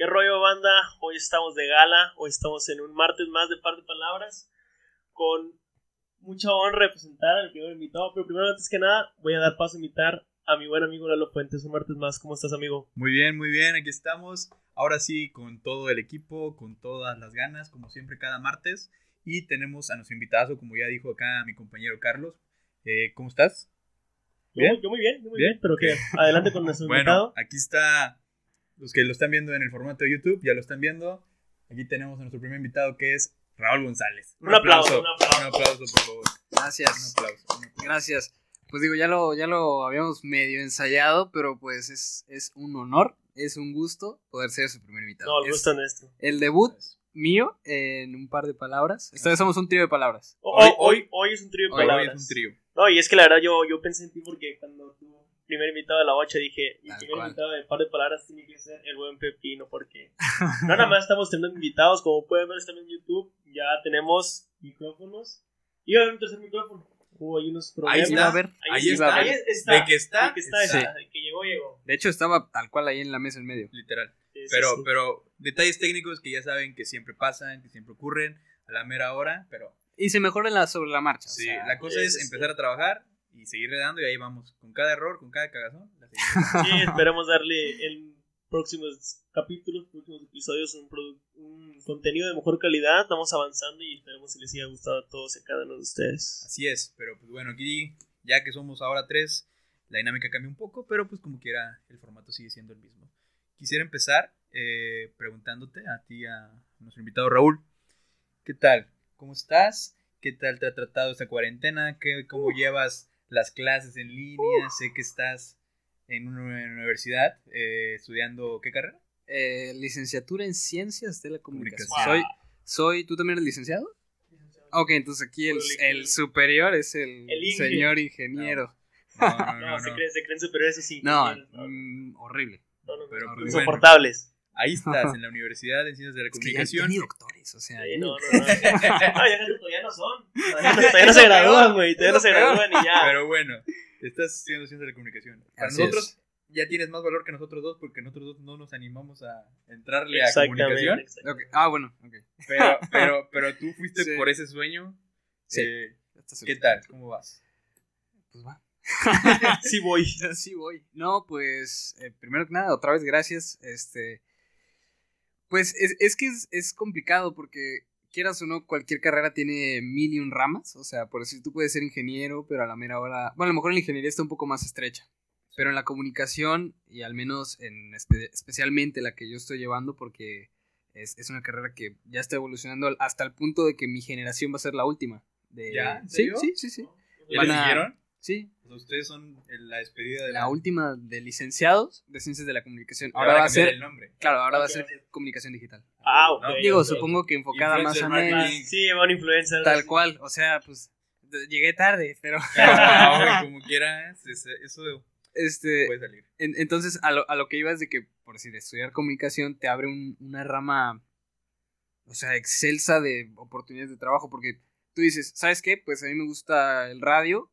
¿Qué rollo, banda? Hoy estamos de gala, hoy estamos en un martes más de par de palabras, con mucha honra de presentar al primer invitado, pero primero, antes que nada, voy a dar paso a invitar a mi buen amigo Lalo Fuentes, un martes más. ¿Cómo estás, amigo? Muy bien, muy bien, aquí estamos. Ahora sí, con todo el equipo, con todas las ganas, como siempre, cada martes. Y tenemos a nuestro invitado, como ya dijo acá mi compañero Carlos. Eh, ¿Cómo estás? Yo, yo muy bien, yo muy bien, pero que adelante con nuestro bueno, invitado. Aquí está, los que lo están viendo en el formato de YouTube, ya lo están viendo. Aquí tenemos a nuestro primer invitado que es Raúl González. Un aplauso, un aplauso. Un aplauso, por favor. Gracias. Un aplauso. un aplauso. Gracias. Pues digo, ya lo, ya lo habíamos medio ensayado, pero pues es, es un honor, es un gusto poder ser su primer invitado. No, el Es gusto nuestro. el debut mío en un par de palabras. Esta vez somos un trío de palabras. Hoy, Hoy- hoy, hoy es un trío de hoy- Hoy palabras. es un trío. No, y es que la verdad yo, yo pensé en ti porque cuando tu primer invitado de la bocha dije, mi Tal primer cual. invitado de par de palabras tiene que ser el buen Pepino, porque no nada más estamos teniendo invitados, como pueden ver también en YouTube, ya tenemos micrófonos y va a haber un tercer micrófono. Hubo ahí unos problemas. Ahí está. a ver. Ahí está. Ahí ver. está. De que está, De que está, está. De que llegó, llegó. De hecho, estaba tal cual ahí en la mesa en medio. Literal. Sí, Pero, sí. pero detalles técnicos que ya saben que siempre pasan, que siempre ocurren a la mera hora, pero Y se mejora la, sobre la marcha. o sí, sea, la cosa sí, es sí, sí. empezar a trabajar y seguirle dando y ahí vamos, con cada error, con cada cagazón. la seguimos. Sí, esperemos darle en próximos capítulos, próximos episodios, un, un contenido de mejor calidad. Estamos avanzando y esperemos que les haya gustado a todos y a cada uno de ustedes. Así es, pero pues bueno, aquí ya que somos ahora tres, la dinámica cambia un poco, pero pues como quiera, el formato sigue siendo el mismo. Quisiera empezar eh, preguntándote a ti, a nuestro invitado Raúl, ¿qué tal? ¿Cómo estás? ¿Qué tal te ha tratado esta cuarentena? ¿Qué, ¿Cómo llevas las clases en línea? Sé que estás en una universidad eh, estudiando, ¿qué carrera? eh, licenciatura en Ciencias de la Comunicación. Comunicación. Soy, soy, ¿tú también eres licenciado? Ok, entonces aquí el, el superior es el, El señor ingeniero. No, no, No, no, se no. creen, se creen superiores eso sí. No, no, no, mm, horrible. no, no, pero, no, pues, insoportables. Ahí estás, en la Universidad de Ciencias de la Es que ya, ya Comunicación. ni doctores, o sea. No, no, no. No, ya no- todavía no son. Todavía no, todavía no se gradúan, güey. Todavía no se gradúan y ya. Pero bueno, estás estudiando Ciencias de la Comunicación. Para Así nosotros es. ya tienes más valor que nosotros dos porque nosotros dos no nos animamos a entrarle a comunicación. Ah, bueno, ok. Pero, pero, pero tú fuiste Sí. por ese sueño. Sí. Eh, ¿Qué tal? ¿Cómo vas? Pues va. Sí voy. Sí voy. No, pues, eh, primero que nada, otra vez gracias. Este, pues es, es que es, es complicado porque quieras o no, cualquier carrera tiene mil y un ramas. O sea, por decir, tú puedes ser ingeniero, pero a la mera hora, bueno, a lo mejor en la ingeniería está un poco más estrecha. Pero en la comunicación, y al menos en espe- especialmente la que yo estoy llevando, porque es, es una carrera que ya está evolucionando hasta el punto de que mi generación va a ser la última. De... ¿Ya? ¿En Sí, sí, sí, sí. ¿Ya Van les a- dijeron? Sí, O sea, ustedes son la despedida de la última de licenciados de ciencias de la comunicación. Ahora Ahora va a ser, el nombre. claro, ahora va a ser comunicación digital. Ah, ok. ¿no? Digo, supongo que enfocada más a menos. Sí, van influencer. Tal cual, o sea, pues llegué tarde, pero ahora, como quieras, eso este, puede salir. en- entonces a lo, a lo que iba es de que, por decir, estudiar comunicación te abre un- una rama, o sea, excelsa de oportunidades de trabajo, porque tú dices, ¿sabes qué? Pues a mí me gusta el radio,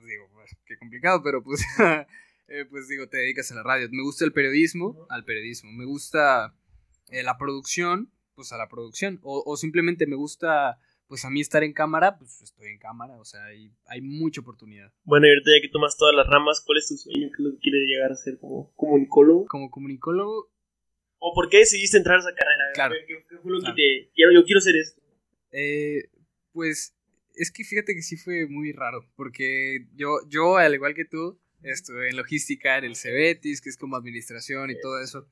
pues digo, pues, qué complicado, pero pues, eh, pues digo, te dedicas a la radio. Me gusta el periodismo, al periodismo. Me gusta eh, la producción, pues a la producción. O, o simplemente me gusta, pues a mí estar en cámara, pues estoy en cámara, o sea, hay, hay mucha oportunidad. Bueno, y ahorita ya que tomas todas las ramas, ¿cuál es tu sueño? ¿Qué es lo que quieres llegar a ser como comunicólogo? Como comunicólogo, ¿O por qué decidiste entrar a esa carrera? Claro. ¿Qué, qué- qué fue lo Claro. que te... Yo quiero ser esto. Eh, pues es que fíjate que sí fue muy raro, porque yo, yo al igual que tú, estuve en logística, en el Cebetis, que es como administración y todo eso.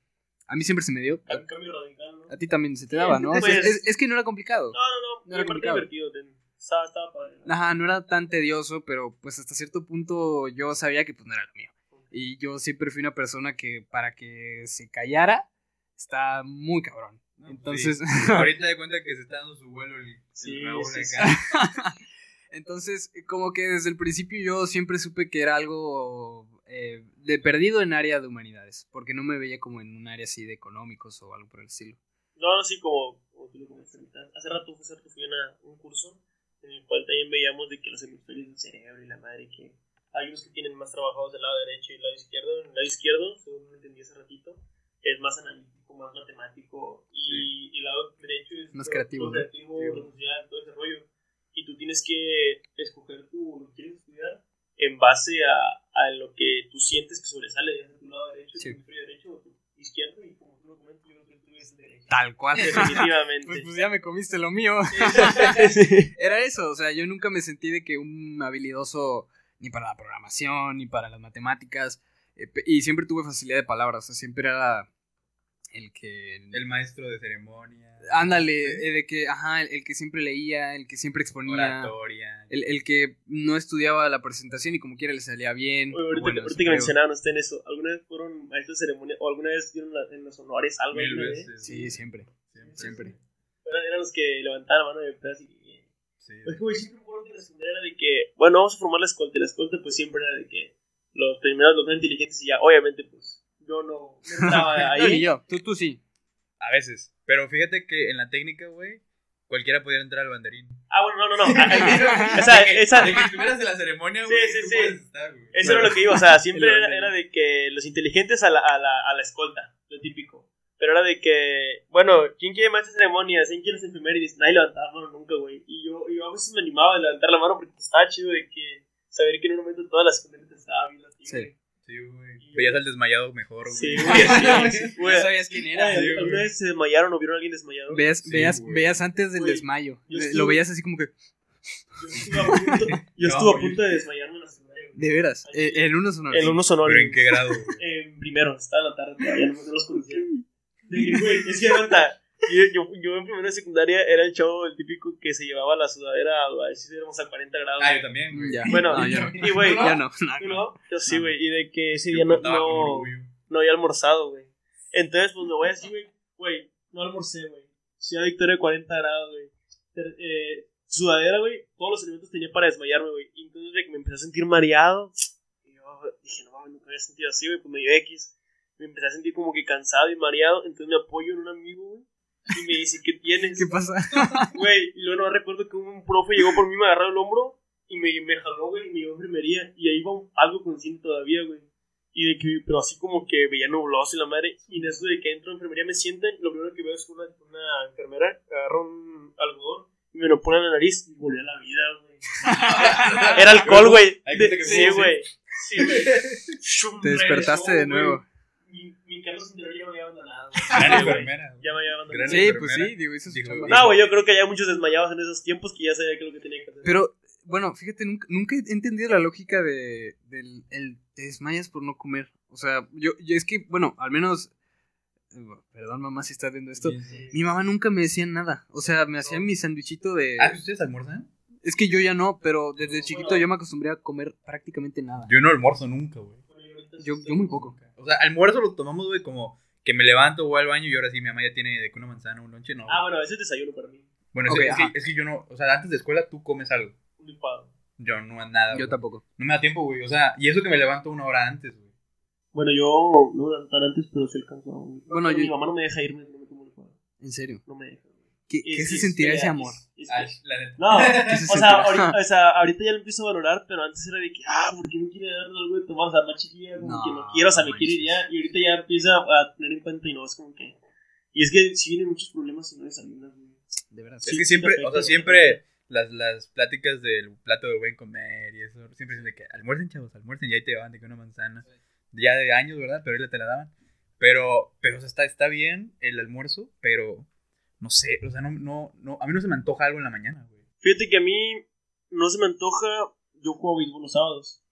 A mí siempre se me dio. Un cambio radical, ¿no? A ti también se te daba, ¿no? Pues- es, es- es que no era complicado. No, no, no. No era complicado. divertido. te- Estaba, estaba padre. ¿no? Ajá, no era tan tedioso, pero pues hasta cierto punto yo sabía que pues no era lo mío. Y yo siempre fui una persona que para que se callara está muy cabrón. No, Entonces, sí. Ahorita de cuenta que se está dando su vuelo el, el Sí, Raúl sí, sí. acá. Entonces, como que desde el principio yo siempre supe que era algo eh, de perdido en área de humanidades, porque no me veía como en un área así de económicos o algo por el estilo. No, no, sí, como, como tú lo comentaste ahorita. Hace rato, hace rato fui a un curso en el cual también veíamos de que los hemisferios del cerebro y la madre que hay unos que tienen más trabajados del lado derecho y el lado izquierdo. En el lado izquierdo, según lo entendí hace ratito, es más analítico, más matemático y, y el lado derecho es Más creativo, ¿no? creativo, Sí. lo social, todo ese rollo. Y tú tienes que escoger tu, lo que quieres estudiar en base a, a lo que tú sientes que sobresale, ya sea tu lado derecho, Sí. tu derecho o tu izquierdo, y como tú lo comentas, yo creo que tú eres el derecho. Tal cual. Definitivamente. Pues, pues ya me comiste lo mío. Sí. Era eso, o sea, yo nunca me sentí de que un habilidoso ni para la programación, ni para las matemáticas, eh, y siempre tuve facilidad de palabras, o sea, siempre era el que... El maestro de ceremonia. Ándale, eh, de que, ajá, el, el que siempre leía, el que siempre exponía, Oratoria. el, el que no estudiaba la presentación y como quiera le salía bien. Oye, ahorita, bueno, ahorita que creo. mencionaban ustedes eso, ¿alguna vez fueron maestros de ceremonia o alguna vez dieron la- en los honores algo? Mil alguna vez? veces. Sí, siempre, Siempre. siempre. Eran, eran los que levantaban la mano de atrás y... Sí. Es que, güey, siempre me acuerdo que la secundaria era de que, bueno, vamos a formar la escolta. y La escolta, pues siempre era de que los primeros, los más inteligentes, y ya, obviamente, pues yo no, no estaba No, ni ahí. yo, tú, tú sí. A veces. Pero fíjate que en la técnica, güey, cualquiera podía entrar al banderín. Ah, bueno, no, no, no. O sea, De que- esa, de que estuvieras en la ceremonia, Sí, güey. sí, sí. puedes estar, güey. eso era lo que iba. O sea, siempre era, era de que los inteligentes a la, a, la, a la escolta, lo típico. Pero era de que, bueno, ¿quién quiere más ceremonias? ¿Quién quiere ser primero? Y dice, nadie levantaba la mano nunca, güey. Y yo, yo a veces me animaba a levantar la mano porque estaba chido de que saber que en un momento toda la secundaria te estaba viendo a ti, Sí. Güey. Sí, güey. Veías al desmayado mejor, güey. Sí, güey, sí, sí, güey. Ya sabías quién era. Sí. ¿Alguna vez se desmayaron o vieron a alguien desmayado? Veías, Sí, veías, güey. veías antes del Güey, desmayo. yo Lo estuve- veías así como que, Yo estuve a punto, yo No, estuve a güey. punto de desmayarme en la secundaria. güey. de veras, eh, en uno sonoro. En unos. Pero en qué grado, güey. En primero, estaba en la tarde todavía, no, no los conocía. De que, güey, es que aguanta. Yo, yo, yo en primero de secundaria era el chavo, el típico que se llevaba la sudadera a si éramos a 40 grados. Ah, yo también, güey. Ya. Bueno, No, yo no. y güey, Ya no. ¿tú no? Yo sí, No. güey, y de que ese Yo día no, no, había almorzado, güey. Entonces, pues me voy así, güey, güey, no almorcé, güey. Ciudad Victoria 40 grados, güey. Eh, sudadera, güey, todos los elementos tenía para desmayarme, güey. Y entonces de que me empecé a sentir mareado, y yo dije, no mames, nunca había sentido así, güey, pues me dio X. Me empecé a sentir como que cansado y mareado, entonces me apoyo en un amigo, güey. Y me dice, ¿qué tienes? ¿Qué pasa? Güey, y luego no recuerdo que un profe llegó por mí, me agarró el hombro y me, me jaló, güey, y me llevó a enfermería. Y ahí iba un- algo consciente todavía, güey. Y de que, pero así como que veía nubloso y la madre. Y en eso de que entro a enfermería me sientan, lo primero que veo es una, una enfermera agarra un algodón y me lo pone en la nariz y volví a la vida, güey. Era alcohol, güey. Sí, güey. Sí, Te despertaste de nuevo. Mi, mi Carlos interior ya me había abandonado. Gran enfermera. Ya me había abandonado. Gran Sí, pues sí, digo, eso es Digo. No, güey, yo creo que había muchos desmayados en esos tiempos que ya sabía que es lo que tenía que hacer. Pero, bueno, fíjate, nunca, nunca he entendido la lógica de, del el te desmayas por no comer. O sea, yo, yo es que, bueno, al menos, perdón mamá si estás viendo esto, Sí, sí. mi mamá nunca me decía nada. O sea, me hacía mi sandwichito de... Ah, ¿ustedes almuerzan? Es que yo ya no, pero desde No, chiquito bueno. yo me acostumbré a comer prácticamente nada. Yo no almuerzo nunca, güey. Yo, yo muy poco. O sea, almuerzo lo tomamos, güey, como que me levanto, voy al baño y ahora sí mi mamá ya tiene de que una manzana, un lonche, no. Ah, bueno, a veces desayuno para mí. bueno, es, que- es, que, es yo no, o sea, antes de escuela tú comes algo. Un licuado. Yo no nada. Yo tampoco. No me da tiempo, güey. O sea, y eso que me levanto una hora antes, güey. Bueno, yo no era tan antes, pero sí alcanzo. güey. Bueno, yo- Mi mamá no me deja irme, no me tomo licuado. En serio. No me deja. ¿Qué, Y- qué se y sentirá es- ese es- amor? es- Ah, la neta. No, se o sea, sentirá? ahorita, o sea, ahorita ya lo empiezo a valorar, pero antes era de que, ah, ¿por qué no quiere darle algo de tomar? O sea, más chiquilla, como No, que no quiero, o sea, me quiere ir ya. Y ahorita ya empieza a tener en cuenta y no, es como que. Y es que si vienen muchos problemas si no desayunas, güey. De verdad. Es Sí, que sí siempre, o sea, siempre las, las pláticas del plato de buen comer y eso, siempre dicen de que almuercen, chavos, almuercen, y ahí te daban de que una manzana. Ya de años, ¿verdad? Pero ahí te la daban. Pero, pero, o sea, está, está bien el almuerzo, pero no sé, o sea, no, no, no, a mí no se me antoja algo en la mañana, güey. Fíjate que a mí no se me antoja. Yo juego béisbol los sábados.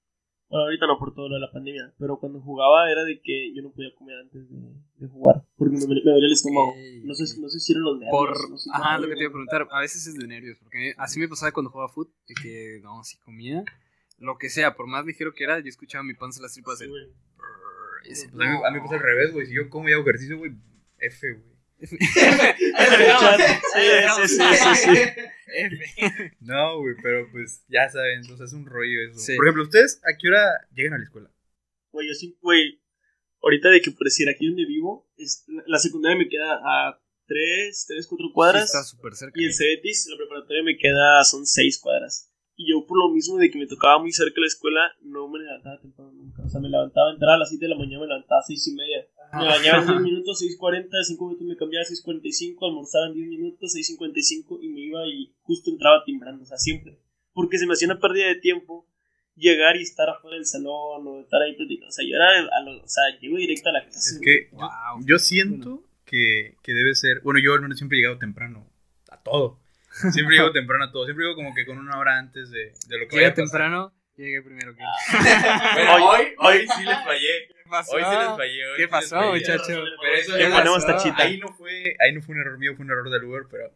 Bueno, ahorita no por todo lo de la pandemia. Pero cuando jugaba era de que yo no podía comer antes de, de jugar. Porque me, me dolía el estómago. No sé, no sé si eran los nervios. Por, no sé ajá, lo que te iba a preguntar. A veces es de nervios, porque así me pasaba cuando jugaba foot, de que no, si comía, lo que sea, por más ligero que era, yo escuchaba mi panza las tripas Sí, decía, Pues a, mí, a mí me pasa al revés, güey. Si yo como y hago ejercicio, güey, F, güey. No, güey, pero pues ya saben, o sea, es un rollo eso. Sí. Por ejemplo, ¿ustedes a qué hora llegan a la escuela? Güey, yo sí, güey. Ahorita de que por decir aquí donde vivo, es, la, secundaria me queda a 3, 3, 4 Sí, cuadras. está súper cerca. y el Cebetis, la preparatoria me queda, son 6 cuadras. Y yo por lo mismo de que me tocaba muy cerca la escuela, no me levantaba temprano nunca. O sea, me levantaba, entraba a las 7 de la mañana, me levantaba a 6 y media. Me bañaba en 10 minutos, 6.40, 5 minutos me cambiaba a 6.45, almorzaba en 10 minutos, 6.55 y me iba y justo entraba timbrando, o sea, siempre. Porque se me hacía una pérdida de tiempo llegar y estar afuera del salón o estar ahí platicando. O sea, yo era, a lo- o sea, llego directo a la casa. Es que yo- Wow. yo siento que, que debe ser. Bueno, yo al menos siempre he llegado temprano a todo. Siempre llego temprano a todo. Siempre llego como que con una hora antes de, de lo que Llega temprano, llegué primero que él. Bueno, Hoy- hoy, hoy sí les fallé. ¿Qué pasó? Hoy les ¿Qué pasó, fallé. muchacho? Pero eso ya ponemos tachita. Ahí no fue, ahí no fue un error mío, fue un error del Uber, pero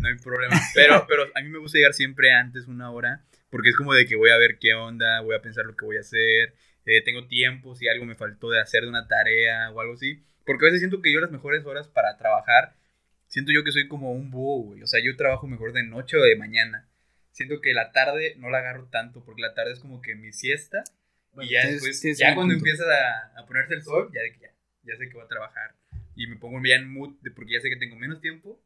no hay problema. Pero, pero a mí me gusta llegar siempre antes, una hora, porque es como de que voy a ver qué onda, voy a pensar lo que voy a hacer, eh, tengo tiempo, si algo me faltó de hacer de una tarea o algo así. Porque a veces siento que yo las mejores horas para trabajar, siento yo que soy como un búho, güey. O sea, yo trabajo mejor de noche o de mañana. Siento que la tarde no la agarro tanto, porque la tarde es como que mi siesta. Bueno, y ya tienes- después, tienes ya cuando punto. empieza a, a ponerse el sol, ya de que ya, ya sé que voy a trabajar. Y me pongo ya en mood, de- porque ya sé que tengo menos tiempo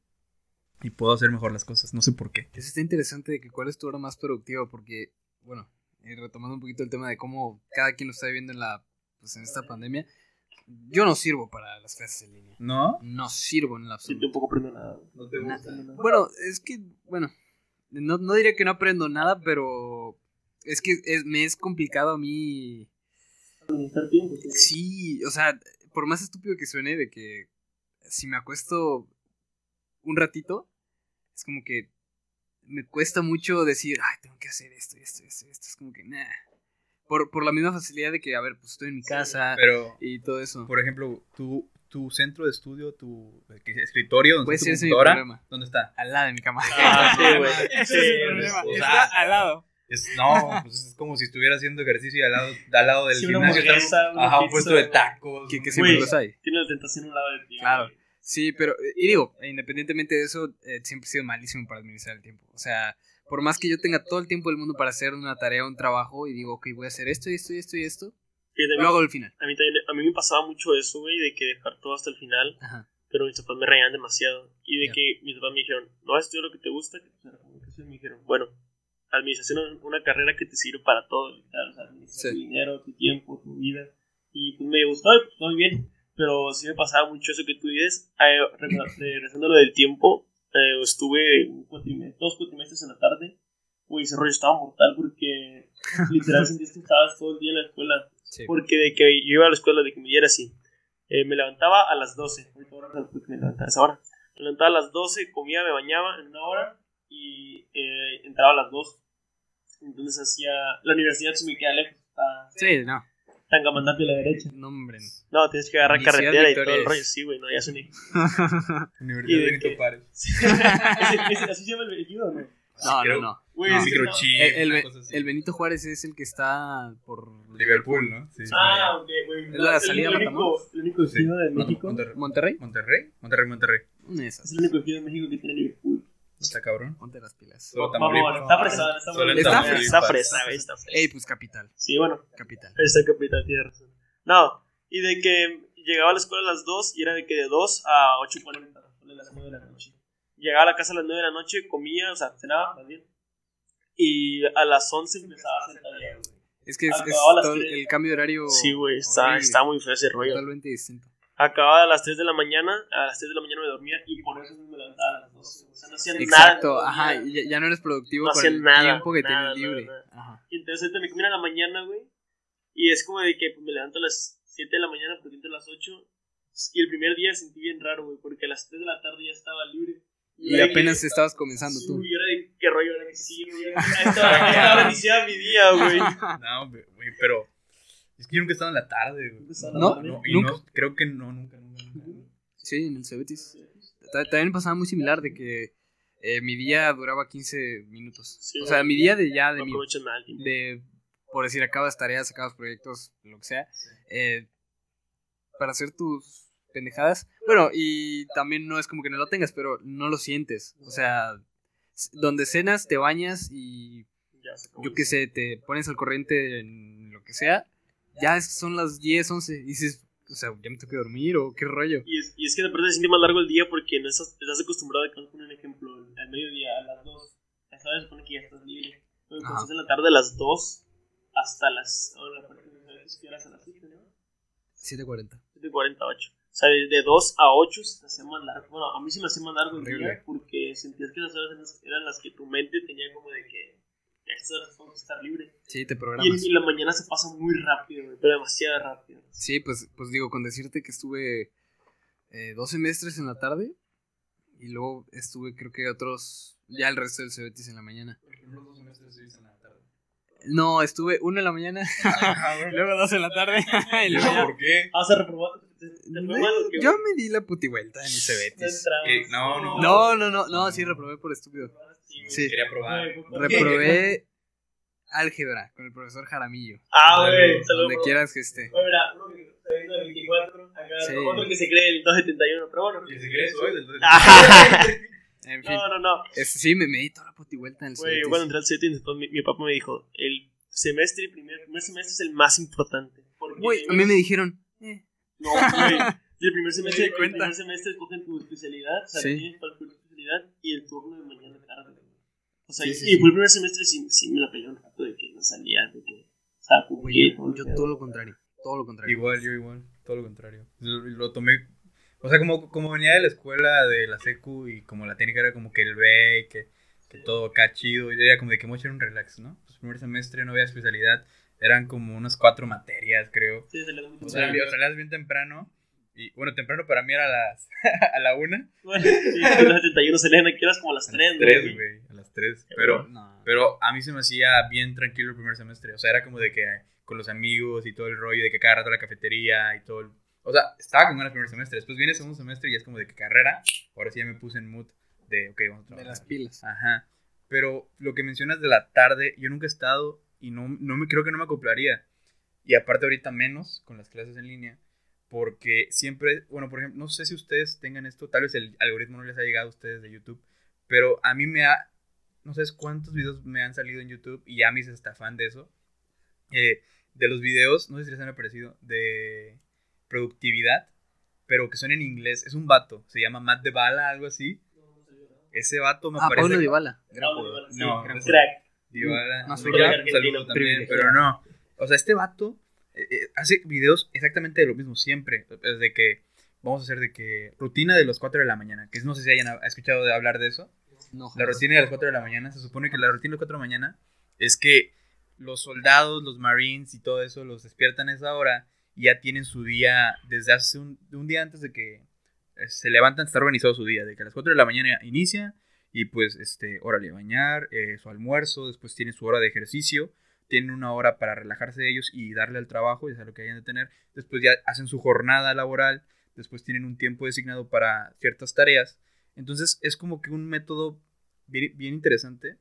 y puedo hacer mejor las cosas. No sé por qué. Eso está interesante de que cuál es tu hora más productiva, porque, bueno, eh, retomando un poquito el tema de cómo cada quien lo está viviendo en la, pues en esta pandemia, yo no sirvo para las clases en línea. ¿No? No sirvo en la Sí, absoluto. tampoco aprendo nada. No te Na- gusta. Bueno, es que, bueno, no, no diría que no aprendo nada, pero es que es, me es complicado a mí. Administrar tiempo. sí. Sí, o sea, por más estúpido que suene, de que si me acuesto un ratito, es como que me cuesta mucho decir, ay, tengo que hacer esto, esto, esto, esto. Es como que, nah. Por, por la misma facilidad de que, a ver, pues estoy en mi casa Pero, y todo eso. por ejemplo, tu, tu centro de estudio, tu ¿qué? escritorio, donde Puede está ser tu computadora, problema. ¿dónde está? Al lado de mi cama. Ah, sí, güey. Ese Sí, es el problema. o sea, Está al lado. Es, no, pues es como si estuviera haciendo ejercicio y al lado, al lado del Sí, una gimnasio está hamburguesa, una ajá, un pizza. puesto de tacos. Que, que un- siempre los hay. Tiene la tentación a un lado de ti. Claro. güey. Sí, pero, eh, y digo, independientemente de eso, eh, siempre he sido malísimo para administrar el tiempo. O sea, por más que yo tenga todo el tiempo del mundo para hacer una tarea, un trabajo, y digo, ok, voy a hacer esto y esto y esto y esto, lo hago al final. A mí también, a mí me pasaba mucho eso, güey, de que dejar todo hasta el final, Ajá. pero mis papás me reían demasiado. Y de Ya. que mis papás me dijeron, no vas a estudiar lo que te gusta, que. Me dijeron, bueno, administración es una carrera que te sirve para todo, o sea, Sí. tu dinero, tu tiempo, tu vida. Y pues me gustó, pues, muy bien. Pero sí me pasaba mucho eso que tú dices. Eh, re- regresando a lo del tiempo, eh, estuve cuatrimestre- dos cuatrimestres en la tarde. Güey, ese rollo estaba mortal porque literal sentiste que estabas todo el día en la escuela. Sí. Porque de que yo iba a la escuela, de que me diera así. Eh, me levantaba a las 12. Ahorita ahora no creo que me levantaba a esa hora. Me levantaba a las 12, comía, me bañaba en una hora y eh, entraba a las 2. Entonces hacía. La universidad se me queda lejos. Está Sí, no. tan gamandante a la derecha. No, hombre. No, tienes que agarrar Universidad carretera y Victoria todo el rollo. Sí, güey, no, ya son. Universidad ¿Y Benito. ¿Ese- ese- ¿Así se llama el ejido o no? No, Creo- no, no. Güey, No. sí. Microchip, El, el el Benito Juárez es el que está por Liverpool, ¿no? Sí. Ah, ok, güey. Es la salida el, único, Matamoros. el único ejido de México. Monterrey. Monterrey. Monterrey, Monterrey, Monterrey. Es el único ejido de México que tiene Liverpool. Está cabrón. Ponte las pilas. Vamos, está fresada, está bonita, Está Tamaulipas. Está fresa, güey, está fresa. Ey, pues capital. Sí, bueno, Capital. está capital, tiene razón. No, y de que llegaba a la escuela a las 2 y era de que de 2 a 8.40, de las 9 de la noche. Llegaba a la casa a las 9 de la noche, comía, o sea, cenaba, más bien. Y a las 11 empezaba a hacer tarea, güey. Es que es, es todo el- cambio de horario. Sí, güey, está, está muy feo ese rollo. Totalmente distinto. Acababa a las 3 de la mañana, a las 3 de la mañana me dormía y por eso me levantaba a las 2. O sea, no hacía Exacto, nada. ajá, y ya, ya no eres productivo No con el nada, tiempo que nada, tienes libre. nada, Ajá. Y entonces ahorita me comen a la mañana, güey. Y es como de que pues, me levanto a las 7 de la mañana porque entro a las 8. Y el primer día sentí bien raro, güey, porque a las 3 de la tarde ya estaba libre. Y de apenas que- estabas comenzando sí, tú. güey, era de qué rollo, era de que sí, güey. Estaba, estaba iniciada mi día, güey. No, güey, pero es que yo nunca he estado en la tarde, güey. ¿No? No, y ¿Nunca? no, creo que no, nunca, nunca, nunca. Sí, en el Cebetis. Ta- También me pasaba muy similar de que eh, mi día duraba 15 minutos. Sí, o sea, mi día de ya, de No mi de, por decir, acabas tareas, acabas proyectos, lo que sea, eh, para hacer tus pendejadas. Bueno, y también no es como que no lo tengas, pero no lo sientes. O sea, donde cenas, te bañas y yo qué sé, te pones al corriente en lo que sea, ya son las 10, 11, y dices, o sea, ya me tengo que dormir o qué rollo. Y es, y es que de repente se siente más largo el día porque no estás, estás acostumbrado a que vamos a poner un ejemplo al mediodía, a las 2. A esa hora se supone que ya estás libre. Pero Ajá. entonces en la tarde a las 2 hasta las. Ahora que eras a las 7, ¿no? 7.40. 7.48. O sea, de, de 2 a 8 se te hace más largo. Bueno, a mí se me hace más largo el día porque sentías que las horas eran las- que tu mente tenía como de que "Ya, estas horas vamos a estar libre. Sí, te programas. y la mañana se pasa muy rápido, güey, pero demasiado rápido. Sí, pues, pues digo, con decirte que estuve eh, dos semestres en la tarde y luego estuve creo que otros, ya el resto del Cebetis en la mañana. Los dos semestres estuviste en la tarde. No, estuve uno en la mañana, luego dos en la tarde y luego ¿Por qué? Ah, o sea, reprobado. ¿Te, te, te fue mal o qué, Yo me di la puti vuelta en el No Cebetis. ¿Qué? No, no. No, no, no, no, sí reprobé por estúpido. Sí. Quería probar. Reprobé álgebra con el profesor Jaramillo. Ah, güey, saludos. Donde quieras que esté. Bueno, mira, uno que está viendo el 24, acá Sí. otro que se cree el 271, pero bueno. ¿Y si crees hoy? del- del- Ah, En fin, no, no, no. es- sí, me, me di toda la puti vuelta en el Güey, cuando entré al setting, después mi, mi papá me dijo, el semestre, el primer, primer semestre es el más importante. Güey, a mí me dijeron, eh, No, güey. Y el primer semestre, el primer semestre escogen tu especialidad, o sea, Sí. tienes para tu especialidad y el turno de mañana tarde. O sea, Sí, y, sí, y sí. fue el primer semestre sí, sí me la peleé un rato de que no salía, de que estaba cumplido. yo, todo lo contrario, todo lo contrario. Igual, yo igual, todo lo contrario. Lo, lo tomé, o sea, como, como venía de la escuela de la secu y como la técnica era como que el B, que, que todo acá chido, y era como de que mucho era un relax, ¿no? Pues primer semestre no había especialidad, eran como unas cuatro materias, creo. Sí, se le da mucho O sea, bien temprano, y bueno, temprano para mí era a las, a la una, Bueno, y a las 71 se leen aquí horas como a las a 3, las tres, güey, a las tres, pero... No. Pero a mí se me hacía bien tranquilo el primer semestre. O sea, era como de que con los amigos y todo el rollo, de que cada rato a la cafetería y todo. el- O sea, estaba con ganas el primer semestre. Después viene el segundo semestre y ya es como de que carrera. Ahora sí ya me puse en mood de, ok, vamos a De trabajar. las pilas. Ajá. Pero lo que mencionas de la tarde, yo nunca he estado y no, no me creo que no me acoplaría. Y aparte ahorita menos con las clases en línea. Porque siempre, bueno, por ejemplo, no sé si ustedes tengan esto, tal vez el algoritmo no les ha llegado a ustedes de YouTube, pero a mí me ha, no sé cuántos videos me han salido en YouTube y ya me hice hasta fan de eso. eh, de los videos, no sé si les han aparecido, de productividad, pero que son en inglés. Es un vato, se llama Matt de Bala, algo así. Ese vato me Ah, parece. Pablo Dybala. No, no crack. Dybala. También, privilegiado. pero no. O sea, este vato eh, eh, hace videos exactamente de lo mismo siempre. Es de que vamos a hacer de que rutina de las 4 de la mañana, que no sé si hayan ha- escuchado de hablar de eso. No, La rutina de las 4 de la mañana, se supone que la rutina de las 4 de la mañana es que los soldados, los marines y todo eso los despiertan a esa hora y ya tienen su día desde hace un, un día antes de que eh, se levantan, está organizado su día, de que a las 4 de la mañana inicia y pues, este, órale, bañar, eh, su almuerzo, después tienen su hora de ejercicio, tienen una hora para relajarse ellos y darle al trabajo, y es lo que hayan de tener, después ya hacen su jornada laboral, después tienen un tiempo designado para ciertas tareas, entonces es como que un método bien, bien interesante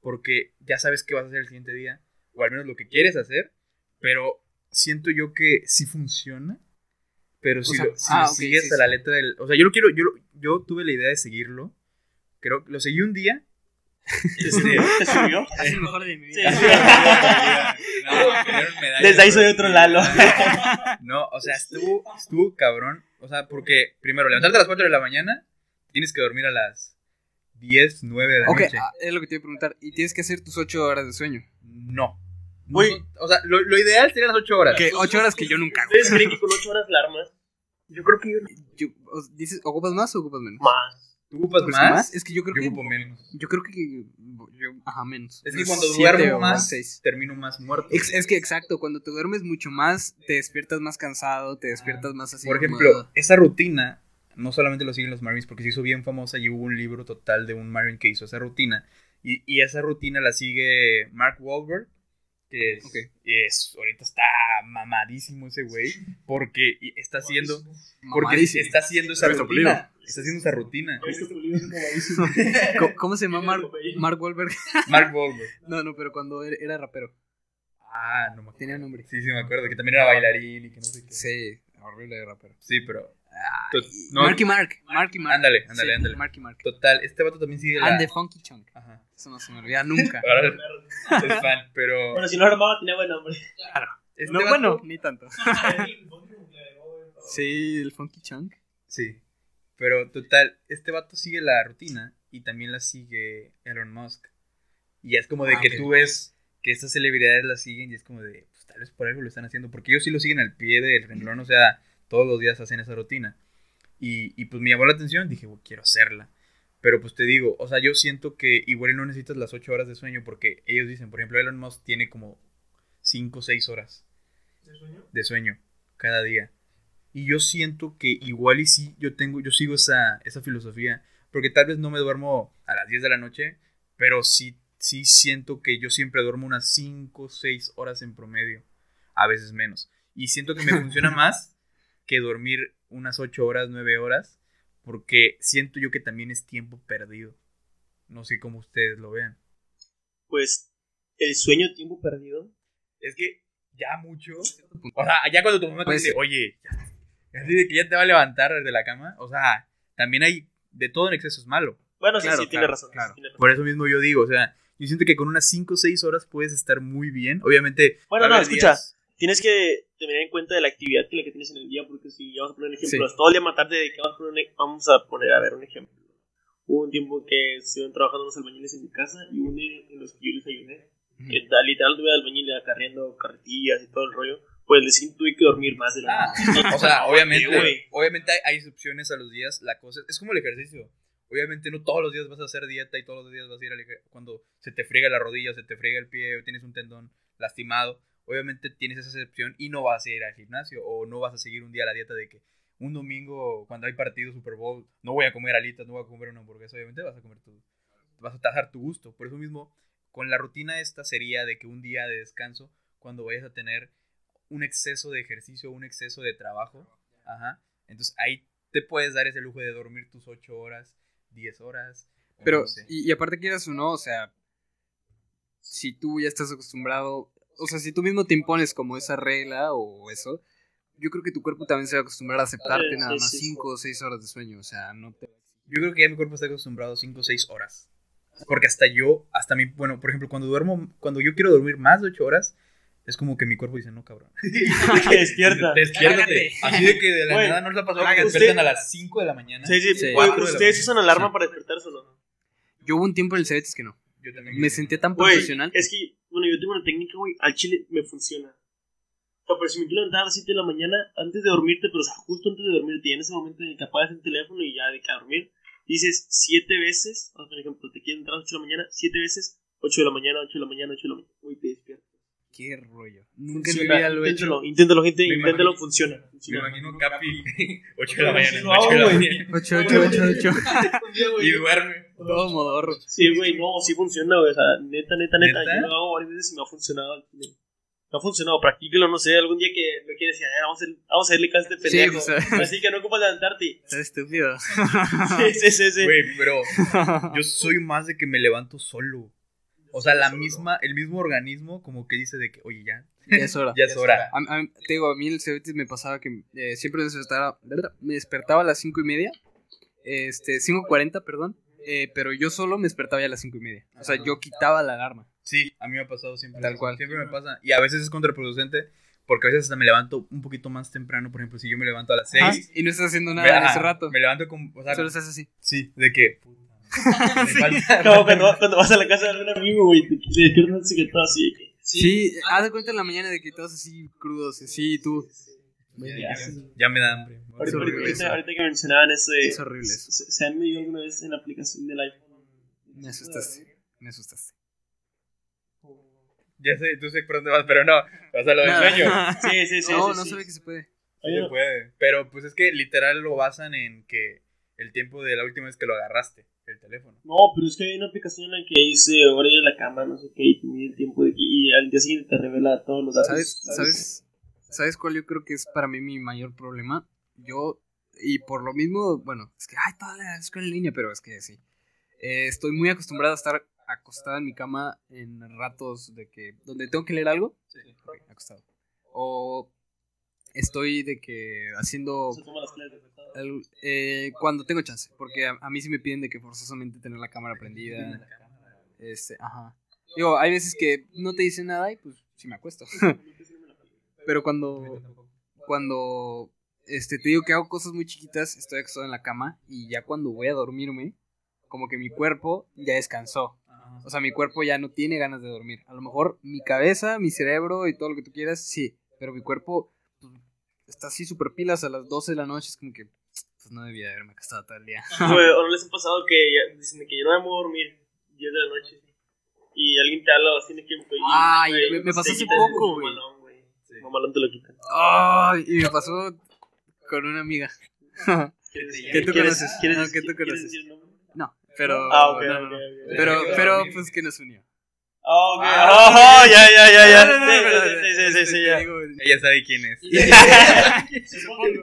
porque ya sabes qué vas a hacer el siguiente día, o al menos lo que quieres hacer, pero siento yo que sí funciona, pero si, sea, lo, si ah, lo sigues sí, a la letra del... O sea, yo lo quiero, yo, yo tuve la idea de seguirlo, creo que lo seguí un día. Este, ¿Te subió? Es el mejor de mi Sí. vida. No, me dieron medallas, Desde ahí soy otro Lalo. No, o sea, estuvo, estuvo cabrón. O sea, porque primero, levantarte a las 4 de la mañana, tienes que dormir a las 10, 9 de la Ok, noche. ah, es lo que te iba a preguntar. ¿Y tienes que hacer tus 8 horas de sueño? No. No son- o sea, lo, lo ideal serían las 8 horas. Que 8 horas que yo nunca hago. ¿Ustedes creen que con 8 horas la armas? Yo creo que yo Yo- dices, ¿ocupas más o ocupas menos? más. ¿Tú ocupas ¿Ocupas más? más? Es que yo creo Yo que. ocupo menos. Yo creo que. Yo, ajá, menos. Es que cuando duermo más, termino más muerto. Es que exacto, cuando te duermes mucho más, te despiertas más cansado, te despiertas más así. Por como- ejemplo, esa rutina, no solamente lo siguen los Marines, porque se hizo bien famosa y hubo un libro total de un Marine que hizo esa rutina. Y, y esa rutina la sigue Mark Wahlberg, que es, Ok. es- ahorita está mamadísimo ese güey, porque está haciendo, porque mamadísimo. está haciendo esa rutina. Está haciendo esa rutina. ¿Cómo, cómo se llama Mark, Mark Wahlberg? Mark Wahlberg. No, no, pero cuando era, era rapero. Ah, no me acuerdo. Tenía nombre. Sí, sí, me acuerdo, que también era bailarín y que no sé qué. Sí, horrible de rapero. Sí, pero Ay, no- Marky Mark. Marky Mark. Ándale, ándale, Sí, ándale. Marky Mark. total, este vato también sigue la... And the Funky Chunk. Ajá. Eso no se me olvida nunca. Ahora es fan, pero... Bueno, si no armaba, tenía buen nombre. Este no, vato- bueno, ni tanto. Sí, el Funky Chunk. Sí. Pero total, este vato sigue la rutina y también la sigue Elon Musk. Y es como de Ah, que tú ves que estas celebridades la siguen y es como de, pues tal vez por algo lo están haciendo, porque ellos sí lo siguen al pie del renglón, o sea, todos los días hacen esa rutina. Y, y pues me llamó la atención, dije, "Bueno, quiero hacerla. Pero pues te digo, o sea, yo siento que igual no necesitas las 8 horas de sueño, porque ellos dicen, por ejemplo, Elon Musk tiene como 5 o 6 horas de sueño cada día. Y yo siento que igual y sí, yo tengo, yo sigo esa, esa filosofía, porque tal vez no me duermo a las 10 de la noche, pero sí, sí siento que yo siempre duermo unas 5 o 6 horas en promedio, a veces menos. Y siento que me funciona más que dormir unas 8 horas, 9 horas, porque siento yo que también es tiempo perdido. No sé cómo ustedes lo vean. Pues el sueño tiempo perdido. Es que ya mucho. O sea, ya cuando tu mamá Pues- te dice, oye, ya, así de que ya te va a levantar de la cama. O sea, también hay de todo en exceso es malo. Bueno, sí, Claro, sí, tiene claro, razón. claro. tiene razón. Por eso mismo yo digo, o sea, yo siento que con unas 5 o 6 horas puedes estar muy bien. Obviamente. Bueno, no, escucha. días- Tienes que tener en cuenta de la actividad que, la que tienes en el día, porque si vamos a poner un ejemplo, Sí. todo el día matarte de que vamos a, poner, e- vamos a poner, a ver, un ejemplo. Hubo un tiempo que estuvieron trabajando unos albañiles en mi casa y un día en los que yo les ayudé. Ujú. que literal tuve albañil acarreando carretillas y todo el rollo. Pues el siguiente tuve que dormir más de la Ah, o sea, obviamente, obviamente hay, hay excepciones a los días. La cosa es como el ejercicio. Obviamente no todos los días vas a hacer dieta y todos los días vas a ir al cuando se te friega la rodilla, se te friega el pie o tienes un tendón lastimado. Obviamente tienes esa excepción y no vas a ir al gimnasio o no vas a seguir un día la dieta de que un domingo cuando hay partido Super Bowl no voy a comer alitas, no voy a comer una hamburguesa. Obviamente vas a comer tu vas a tasar tu gusto. Por eso mismo con la rutina esta sería de que un día de descanso cuando vayas a tener un exceso de ejercicio, un exceso de trabajo, ajá, entonces ahí te puedes dar ese lujo de dormir tus 8 horas, 10 horas. Pero, no sé. y, y aparte quieras o no, o sea, si tú ya estás acostumbrado, o sea, si tú mismo te impones como esa regla o eso, yo creo que tu cuerpo también se va a acostumbrar a aceptarte Sí, nada sí, más sí, 5 o 6 horas de sueño, o sea, no te... Yo creo que ya mi cuerpo está acostumbrado a 5 o 6 horas. Porque hasta yo, hasta mí, bueno, por ejemplo, cuando duermo, cuando yo quiero dormir más de 8 horas, es como que mi cuerpo dice, no, cabrón. que despierta. Despiértate. Así de que de la Güey, nada no les ha pasado que despiertan a las 5 de la mañana. Sí, sí, Sí. ¿Ustedes usan alarma Sí. para despertarse o no? Yo hubo un tiempo en el Cebetis que no. Yo también. Me sentía tan profesional. es que, bueno, yo tengo una técnica, güey, al chile me funciona. O sea, pero si me quiero levantar a las 7 de la mañana, antes de dormirte, pero o sea, justo antes de dormirte, y en ese momento en el que apagas el teléfono y ya de que a dormir, dices 7 veces, vamos a poner ejemplo, te quieren entrar a las 8 de la mañana, 7 veces, 8 de la mañana, 8 de la mañana, 8 de la mañana, güey, te despiertas. Qué rollo. Nunca en mi vida lo he hecho. inténtalo, inténtalo, gente, Me inténtalo, imagino- funciona. Me imagino Capi 8 de la mañana. Sí, lo hago, 8 de la mañana. 8, 8, 8, 8. Un día, güey, Y duerme. Todo modorro. Sí, güey, no, sí funciona, güey. O sea, neta, neta, neta. ¿Neta? Yo lo hago varias veces y me ha funcionado. Me ha funcionado, practíquelo, no sé. Algún día que lo quieres decir, "Eh, vamos a, vamos a hacerle caso a este Sí, pendejo. pues, Así que no ocupas levantarte. Estás estúpido. Sí, sí, sí. sí. Güey, pero yo soy más de que me levanto solo. O sea, la misma, el mismo organismo como que dice de que, oye, ya, Ya es hora. ya es hora. A, a- te digo, a mí en el Cebetis me pasaba que eh, siempre me despertaba, me despertaba a las 5 y media, este, 5.40, perdón, eh, pero yo solo me despertaba ya a las 5 y media. O sea, yo quitaba la alarma. Sí, a mí me ha pasado siempre. Tal cual. Siempre me pasa. Y a veces es contraproducente porque a veces hasta me levanto un poquito más temprano. Por ejemplo, si yo me levanto a las Ajá, 6. y no estás haciendo me, nada en ajá, ese rato. Me levanto con. O sea, Solo estás así. sí, de que. Como cuando, cuando vas a la casa de algún amigo, güey, te, te despiertas y que todo así. Sí, haz de cuenta en la mañana de que todos así crudos, así, tú. Ya, Ya. ya- ya me da hambre. Ahorita, Es horrible ahorita- ahorita que mencionaban eso de. Es horrible eso. ¿Se, se han medido alguna vez en la aplicación del iPhone? Me asustaste. Me asustaste. Ya sé, tú sé por dónde vas, pero no. Vas a lo del sueño. Sí, sí, sí. no, sí, no sí. sabe que se puede. Sí se puede. Pero pues es que literal lo basan en que el tiempo de la última vez que lo agarraste, el teléfono. No, pero es que hay una aplicación en la que dice hora de la cama, no sé qué, y te mide el tiempo de y al día siguiente te revela todos los datos. ¿Sabes, ¿Sabes, ¿Sabes cuál yo creo que es para mí mi mayor problema? Yo, y por lo mismo, bueno, es que, ay, toda la escuela en línea, pero es que sí. Eh, estoy muy acostumbrado a estar acostada en mi cama en ratos de que, donde tengo que leer algo, ok, acostado. O estoy de que haciendo Se toma las clases al- eh, cuando tengo chance, porque a, a mí sí me piden de que forzosamente tener la cámara prendida. Este, ajá. Digo, hay veces que no te dicen nada y pues sí me acuesto. Pero cuando cuando este te digo que hago cosas muy chiquitas, estoy acostado en la cama y ya cuando voy a dormirme, como que mi cuerpo ya descansó. O sea, mi cuerpo ya no tiene ganas de dormir. A lo mejor mi cabeza, mi cerebro y todo lo que tú quieras, sí. Pero mi cuerpo está así súper pilas a las 12 de la noche. Es como que pues no debía haberme acostado todo el día. Güey, ¿O no les ha pasado que ya- dicen que yo no me voy a dormir 10 de la noche? Y alguien te habla, tiene que. güey, Ay, me- me pasó hace poco, güey. mamalón, güey. Mamalón te lo quitan. Ay, y me pasó con una amiga. Que tú ¿Quieres- conoces. ¿Quieres, No, que tú ¿quieres conoces. No, pero. Ah, ok, no, no, no. ok. Pero, pero, pues que nos unió. Ah, ok. Ah, Oh, ya, ya, ya, ya. No, no, no, Sí, sí, sí, sí, este, sí, ya. Ella sabe quién es. Supongo.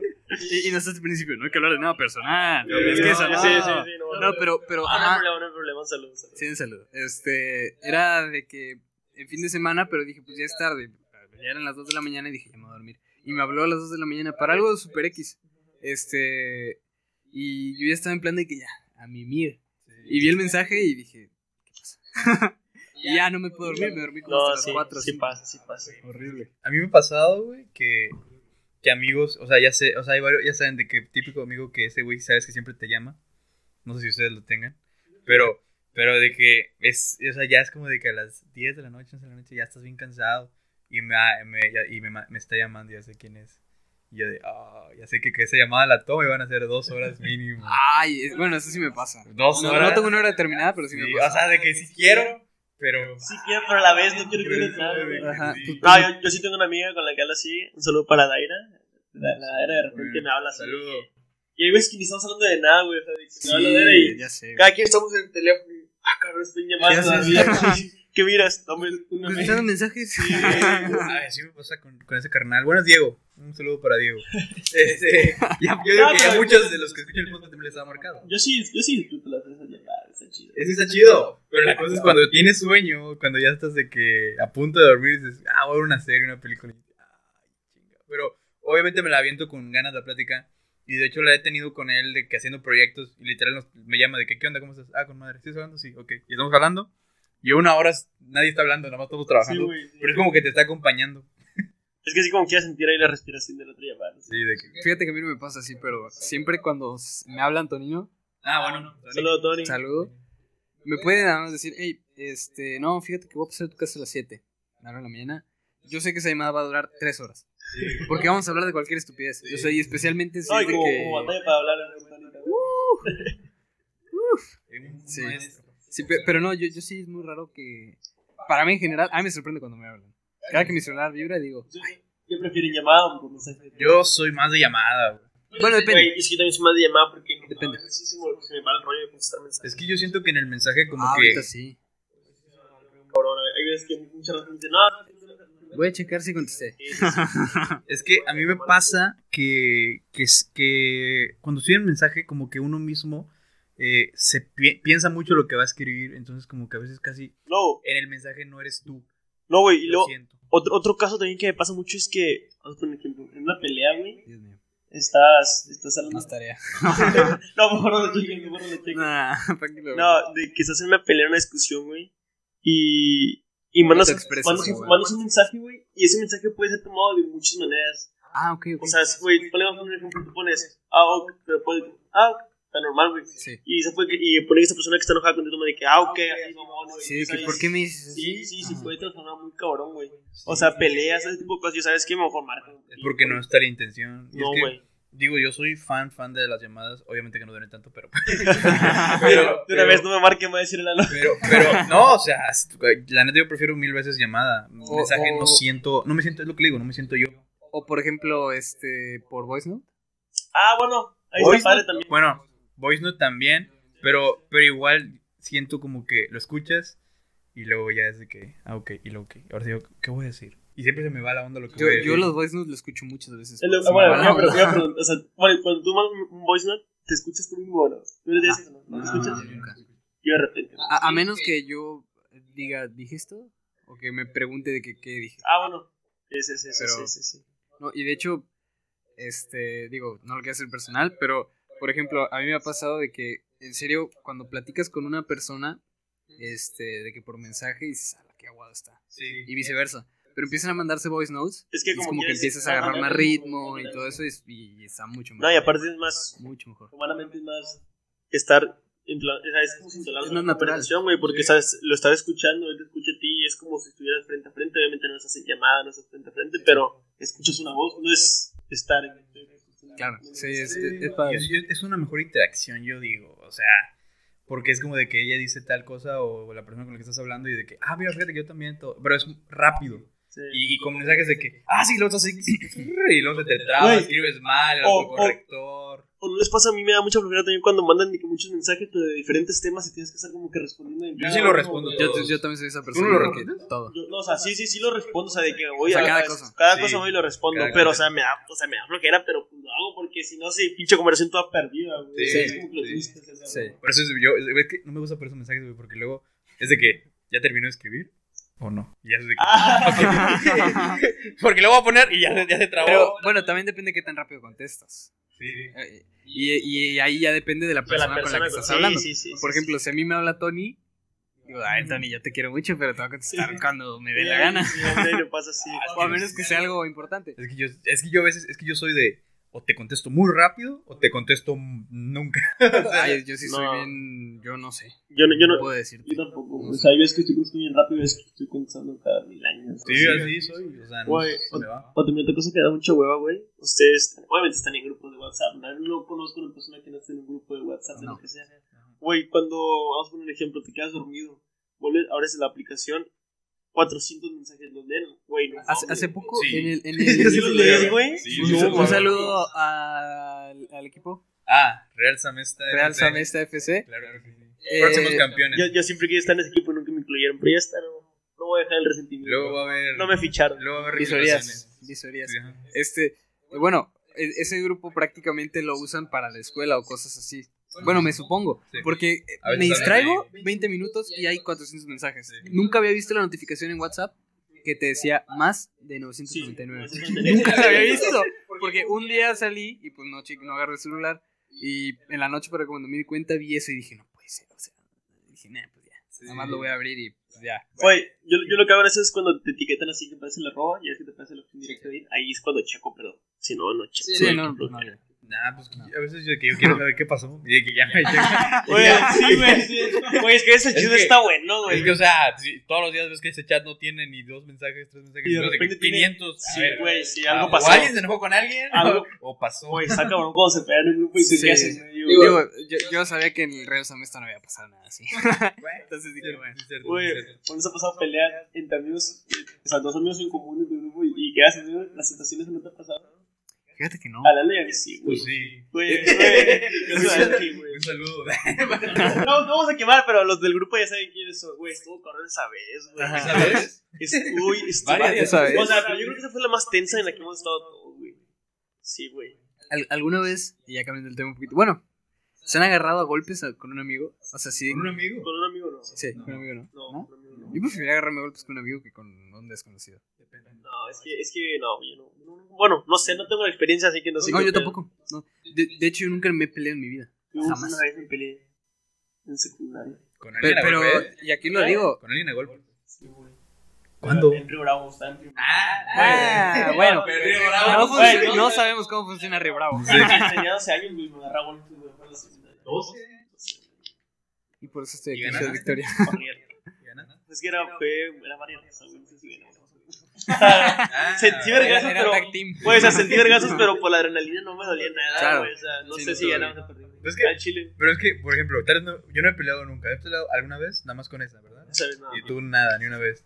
Y, y nosotros al principio, no hay que hablar de nada personal. Sí, es que eso no. sí, sí, sí, no, No, pero, pero, Ah, no hay problema, no hay problema, saludos. saludos. Sí, un saludo. Este, era de que el fin de semana, pero dije, pues ya es tarde. Ya eran las 2 de la mañana y dije, ya me voy a dormir. Y me habló a las 2 de la mañana para algo super X. Este, y yo ya estaba en plan de que ya, a mimir. Y vi el mensaje y dije, ¿qué pasa? y ya no me puedo dormir, me dormí como No, hasta sí, las 4. sí pasa, sí pasa. Horrible. A mí me ha pasado, güey, que, que amigos, o sea, ya sé, o sea, hay varios, ya saben de que típico amigo que ese güey sabes que siempre te llama. No sé si ustedes lo tengan. Pero, pero de que es, o sea, ya es como de que a las 10 de la noche, 11 de la noche, ya estás bien cansado. Y me, ha- me, ya- y me, me está llamando, ya sé quién es. Y yo de, ah, ya sé que, que esa llamada la tomo y van a ser dos horas mínimo. Ay, es- bueno, eso sí me pasa. Dos No, horas. no tengo una hora determinada, pero sí me Sí, pasa. o sea, de que sí quiero, pero... Sí quiero, pero a la vez no quiero que le Ajá. Sí. No, yo, yo sí tengo una amiga con la que hablo así. Un saludo para Daira. La, la Daira de repente me habla así. Saludo. Y hay veces que ni estamos hablando de nada, güey. O sea, de que Sí, Daira y ya sé. cada quien estamos en el teléfono. y, Ah, cabrón, estoy en llamada ¿Qué miras? Dame una ¿Contestando mensajes? Ay, sí me pasa con, con ese carnal. Buenas, Diego. Un saludo para Diego. Este, ya, yo digo que ya pero- muchos de los que escuchan el podcast también les ha marcado. Yo sí, yo sí disfruto las esas llamadas, está chido. Ese está chido. Pero la cosa es cuando tienes sueño, cuando ya estás de que a punto de dormir, dices, ah, voy a ver una serie, una película. Pero obviamente me la aviento con ganas de la plática. Y de hecho la he tenido con él de que haciendo proyectos. Y literal nos- me llama de que, ¿qué onda? ¿Cómo estás? Ah, con madre. ¿Estás hablando? Sí, ok. Y estamos hablando. Y una hora nadie está hablando, nada más estamos Sí, trabajando. sí. pero es como que te está acompañando. Es que así como quieras sentir ahí la respiración de la otra llamada. Sí, de que. Fíjate que a mí no me pasa así, pero siempre cuando me habla Antonino, Ah, bueno. Saludos, Tony. saludo, me puede nada más decir, hey, este, no, fíjate que voy a pasar a tu casa a las 7, me habla en la mañana. Yo sé que esa llamada va a durar 3 horas. Porque vamos a hablar de cualquier estupidez. O sea, y especialmente si Ay, es de como, que... como batalla para hablar en Tony. Un Sí. Sí, pe- pero no, yo, yo sí es muy raro que... Para mí en general, a mí me sorprende cuando me hablan. Cada que mi celular vibra digo... ¿Qué prefieren llamada o por mensaje? Yo soy más de llamada, güey. Bueno, depende. Güey, es que yo también soy más de llamada porque no, Depende. sí se me, se me va el rollo de contestar mensajes. Es que yo siento que en el mensaje como Ah, que... ahorita sí. Cabrón, hay veces que muchas veces me dicen, no, Voy a checar si contesté. Es que a mí me pasa que, que, que cuando estoy en un mensaje como que uno mismo eh, se pi- piensa mucho lo que va a escribir, entonces como que a veces casi No, en el mensaje no eres tú. no, güey. Y Lo luego, siento. otro, otro caso también que me pasa mucho es que, vamos a poner un ejemplo, en una pelea, güey, Dios mío. Estás, estás hablando. Más tarea. no, mejor no lo chequen, mejor no lo chequen. Nah, tranquilo. No, de que estás en una pelea, una discusión, güey. Y, y mandas, expresas mandas, mandas un mensaje, güey. Y ese mensaje puede ser tomado de muchas maneras. Ah, ok, ok. O sea, güey, ponemos un ejemplo, tú pones, ah, ok, pero puedes, ah, ok, está normal, güey. Sí. Y se que, y pone esa persona que está enojada contigo de que, ah, ok, así, mamón, güey. Sí, que. ¿por qué me dices así? Sí, sí, sí, Ajá. puede transformar muy cabrón, güey. O sea, peleas, ese tipo de cosas, y sabes que mejor marca. Es porque no está la intención. No, güey. Digo, yo soy fan, fan de las llamadas. Obviamente que no duelen tanto, pero... Pero, de una pero- vez no me marque, me va a decir el ano. Pero, pero, no, o sea, la neta yo prefiero mil veces llamada. O- mensaje o- no siento, no me siento, es lo que le digo, no me siento yo. O por ejemplo, este, por voice note. Ah, bueno, ahí Voice está padre también. Bueno, voice note también, pero, pero igual siento como que lo escuchas y luego ya es de que, ah, ok, y luego, ok, ahora digo, ¿qué voy a decir? Y siempre se me va la onda lo que Yo, voy a yo decir. los voice notes los escucho muchas veces. Lo- bueno, yo, pero, yo, pero, o sea, bueno, cuando tú mandas un voice note, te escuchas tú mismo, ¿no? Tú eres de esos, ¿no? ¿No te No, escuchas? yo nunca. Yo de repente. A, a menos que yo diga, ¿dije esto? O que me pregunte de que, qué dije. Ah, bueno. Sí, sí, sí, Pero- sí, sí, sí. No, y de hecho, este, digo, no lo quiero hacer personal, pero, por ejemplo, a mí me ha pasado de que, en serio, cuando platicas con una persona, este, de que por mensaje dices, ah, qué aguado está. Sí. Y viceversa. Pero empiezan a mandarse voice notes. Es que y es como como que empiezas a ah, agarrar más ritmo y todo eso, y, y está mucho mejor. No, y aparte es más, Mucho mejor. humanamente es más estar o sea, es como si Es una más natural. güey, porque Sí. sabes, lo estás escuchando, él te escucha a ti y es como si estuvieras frente a frente. Obviamente no estás en llamada, no estás frente a frente, pero escuchas una voz, no es estar en. Claro, sí, es, Sí, es, es padre. yo- yo- es una mejor interacción, yo digo. O sea, porque es como de que ella dice tal cosa o la persona con la que estás hablando y de que, ah, mira, fíjate que yo también. todo- Pero es rápido. Sí. Y, y con mensajes de que, ah, sí, luego así, y luego te traba, Güey. escribes mal, el autocorrector. O no les pasa a mí, me da mucha flojera también cuando mandan muchos mensajes pero de diferentes temas y tienes que estar como que respondiendo. en Yo sí lo respondo. Yo, también soy esa ¿Tú persona no lo respondes? todo. Yo- no, o sea, sí, sí, sí lo respondo, o sea, de que voy O sea, a cada cosa. Cada Sí. cosa voy y lo respondo, Cada pero, o sea, me da, o sea, me da flojera, pero pues lo hago porque si no, sí, pinche conversación toda perdida, güey. Sí, es como que lo sí. Sí. güey. Por eso es, yo, es que no me gusta por esos mensajes, güey, porque luego es de que ya terminó de escribir o no. Y ya es de que, Ah, porque lo voy a poner y ya, se- ya se trabó. Pero bueno, también depende de qué tan rápido contestas. Sí. Eh, Y, y ahí ya depende de la de persona, con la que estás sí, hablando. sí, sí, Por sí, ejemplo, si a mí me habla Tony, digo, ay, Tony, yo te quiero mucho, pero te voy a contestar Sí. cuando me sí. dé la gana. Pasa así. O a menos que sea algo importante. Es que yo, es que yo a veces, es que yo soy de, o te contesto muy rápido o te contesto nunca. Ay, yo sí soy No. bien, yo no sé. Yo no, yo No no, puedo decirte. yo tampoco. O sea, hay veces que estoy contestando bien rápido y veces que estoy contestando cada mil años. Sí, así. así soy. O sea, no Güey, se me va. O también otra cosa que da mucha hueva, güey. Ustedes, obviamente están en grupos de WhatsApp. No, no conozco una persona que no esté en un grupo de WhatsApp, de No. lo que sea. Güey, cuando, vamos a poner un ejemplo, te quedas dormido, vuelves, abres la aplicación, 400 mensajes los leen, güey. No, Hace, hace poco Sí. en el... En ¿Sí el los lees, güey? Sí, un, sí, sí, un sí. saludo al, al equipo Ah, Real Samesta. Real FC. Samesta FC. Claro que sí. Eh, Próximos campeones. Yo, yo siempre quise estar en ese equipo y nunca me incluyeron, pero ya está, no, no voy a dejar el resentimiento. Luego va a haber. no me ficharon. Luego va a haber Visorías. Visorías. Sí. Este, bueno, e- ese grupo prácticamente lo usan para la escuela o cosas así. Bueno, me supongo, Sí. porque veces me distraigo de- 20 minutos y hay 400 mensajes. Sí. Nunca había visto la notificación en WhatsApp que te decía más de Sí, 999. sí, Nunca la había visto, porque un día salí y pues no, chico, no agarré el celular y en la noche, pero cuando me di cuenta vi eso y dije, no puede ser, o sea, dije, nah, pues ya, Sí. nada más lo voy a abrir y pues ya. Güey, yo, yo lo que hago a es cuando te etiquetan así que parece la roba y es que te parece la opción directa de ir, ahí es cuando checo, pero si no, no checo. Sí, no, pues no, ya. Nah, pues a veces yo, que yo quiero saber qué pasó. Y de que ya me Güey, sí, güey, sí. Güey, es que ese Es chisme que- está bueno, güey. Es que, o sea, si todos los días ves que ese chat no tiene ni dos mensajes, tres mensajes, Y de sino de que repente tiene- 500. a Sí, ver, güey, sí, ah, algo O pasó. alguien se enojó con alguien, Algo- o pasó. Güey, está cabrón cuando se pegan en un grupo y tú Sí. haces, Digo, güey. yo, yo sabía que en el Real Samesta no había pasado nada así. Entonces dije, bueno. Güey, cuando se ha pasado pelear entre amigos, o sea, dos amigos en común de grupo y, y qué haces, güey? Las situaciones no te han pasado. Fíjate que no. A la ley, sí, güey. Pues sí. Güey, así, güey. Un saludo. No, no vamos a quemar, pero los del grupo ya saben quiénes son. Güey, estuvo cabrón esa vez, güey. Esa vez. Estuvo, estuvo. Varias. Esa vez. O sea, pero yo creo que esa fue la más tensa en la que hemos estado todos, güey. Sí, güey. Al- ¿Alguna vez, y ya cambiando el tema un poquito, bueno, ¿se han agarrado a golpes con un amigo? O sea, sí. ¿Con un amigo? Con un amigo no. Sí, con un amigo no. No, ¿No? con un amigo no. Yo preferiría agarrarme a golpes con un amigo que con un desconocido. No, es que, es que no, yo no, no, no. Bueno, no sé, no tengo la experiencia, así que no sé. No, yo pedo. tampoco. No. De, de hecho, yo nunca me peleado en mi vida. Jamás. Una vez me peleé en secundaria. Con Pero, alguien a pero golpe. y aquí lo digo. Con alguien a golpe. Sí, güey. ¿Cuándo? En Río Bravo, está en Río Bravo. Ah, bueno. Pero Río No, Bravo. sabemos cómo funciona Río Bravo. Tenía 12 años, güey, me agarraba golpes, güey, fue en la secundaria. ¿12? Y por eso estoy ¿Y aquí, Victoria. Es que era, fue, era varias güey, no sé si ganamos. Ah, Sentí vergazos, pero. tag team. Güey, o sea, sentí vergazos, pero por la adrenalina no me dolía nada, Claro. güey. O sea, no Sí, sé no si ganamos o perdimos. Es que- Al Chile, Pero es que, por ejemplo, tal vez no, yo no he peleado nunca. ¿He peleado alguna vez? Nada más con esa, ¿verdad? no sabes nada. Y tú nada, ni una vez.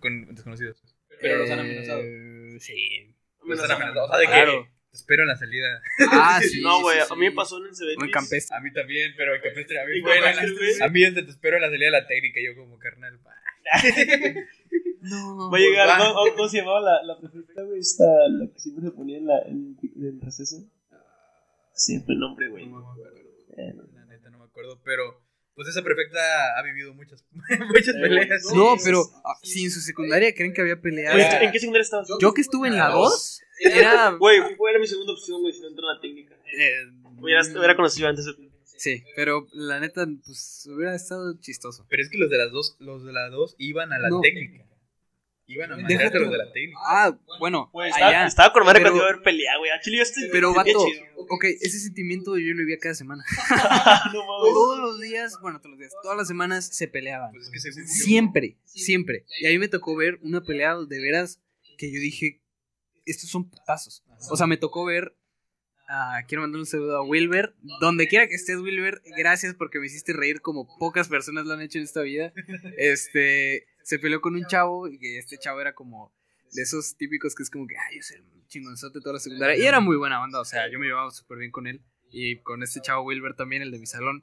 Con desconocidos. Pero los han amenazado. Eh, Sí. Los han amenazado. O sea, de Claro. espero en la salida. Ah, sí. no, güey, sí, a mí me pasó en el CBT. En Campestre. A mí también, pero en Campestre a mí. A mí es de te espero en la salida de la técnica. Yo como carnal. No. Va a llegar. ¿no? ¿cómo se llamaba la, la prefecta, güey? Esta, la que siempre se ponía en, la, en, en el receso. Siempre el nombre, güey. No me acuerdo. Eh, no. La neta no me acuerdo, pero pues esa perfecta ha vivido muchas, muchas Eh, peleas. No, pero ah, si en su secundaria creen que había peleado. Güey, ¿En qué secundaria estabas? Yo que estuve en la 2, era. Güey, fue era mi segunda opción, güey, si no entró en la técnica. eh, Hubiera, hubiera conocido antes. de- Sí, pero la neta, pues hubiera estado chistoso. Pero es que los de las dos, los de las dos iban a la No. técnica. Iban a Déjate mandarte los de la técnica. Ah, bueno, Pues estaba, allá. estaba con madre Pero- cuando iba a ver pelea, güey. A Chile yo estoy. Pero, vato, chido. ok, ese sentimiento yo lo vivía cada semana. no mames. Todos los días, bueno, todos los días, todas las semanas se peleaban. Pues es que yo- Siempre, siempre. Y a mí me tocó ver una pelea de veras que yo dije, estos son putazos. O sea, me tocó ver, ah, quiero mandar un saludo a Wilber. Donde quiera que estés, Wilber, gracias porque me hiciste reír como pocas personas lo han hecho en esta vida. Este, se peleó con un chavo y que este chavo era como de esos típicos que es como que, ay, yo soy el chingonzote toda la secundaria. Y era muy buena onda, o sea, yo me llevaba súper bien con él. Y con este chavo Wilber también, el de mi salón.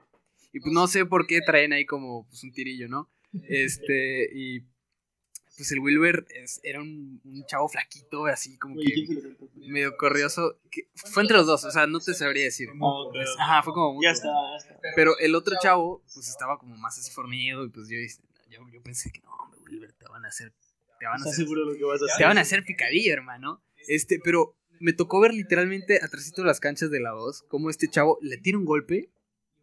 Y pues no sé por qué traen ahí como pues, un tirillo, ¿no? Este, y pues el Wilber es- era un, un chavo flaquito, así como Güey, ¿quién que medio corrioso. que fue entre los dos, o sea, no te sabría decir. Ajá, fue como Ya está, ya está. Pero el otro chavo, pues estaba como más así fornido. Y pues yo, yo, yo pensé que no, te van a hacer. Te van a ¿Estás hacer, lo que vas a hacer? te van a hacer picadillo, hermano. Este, pero me tocó ver literalmente atrásito de las canchas de la 2 cómo este chavo le tira un golpe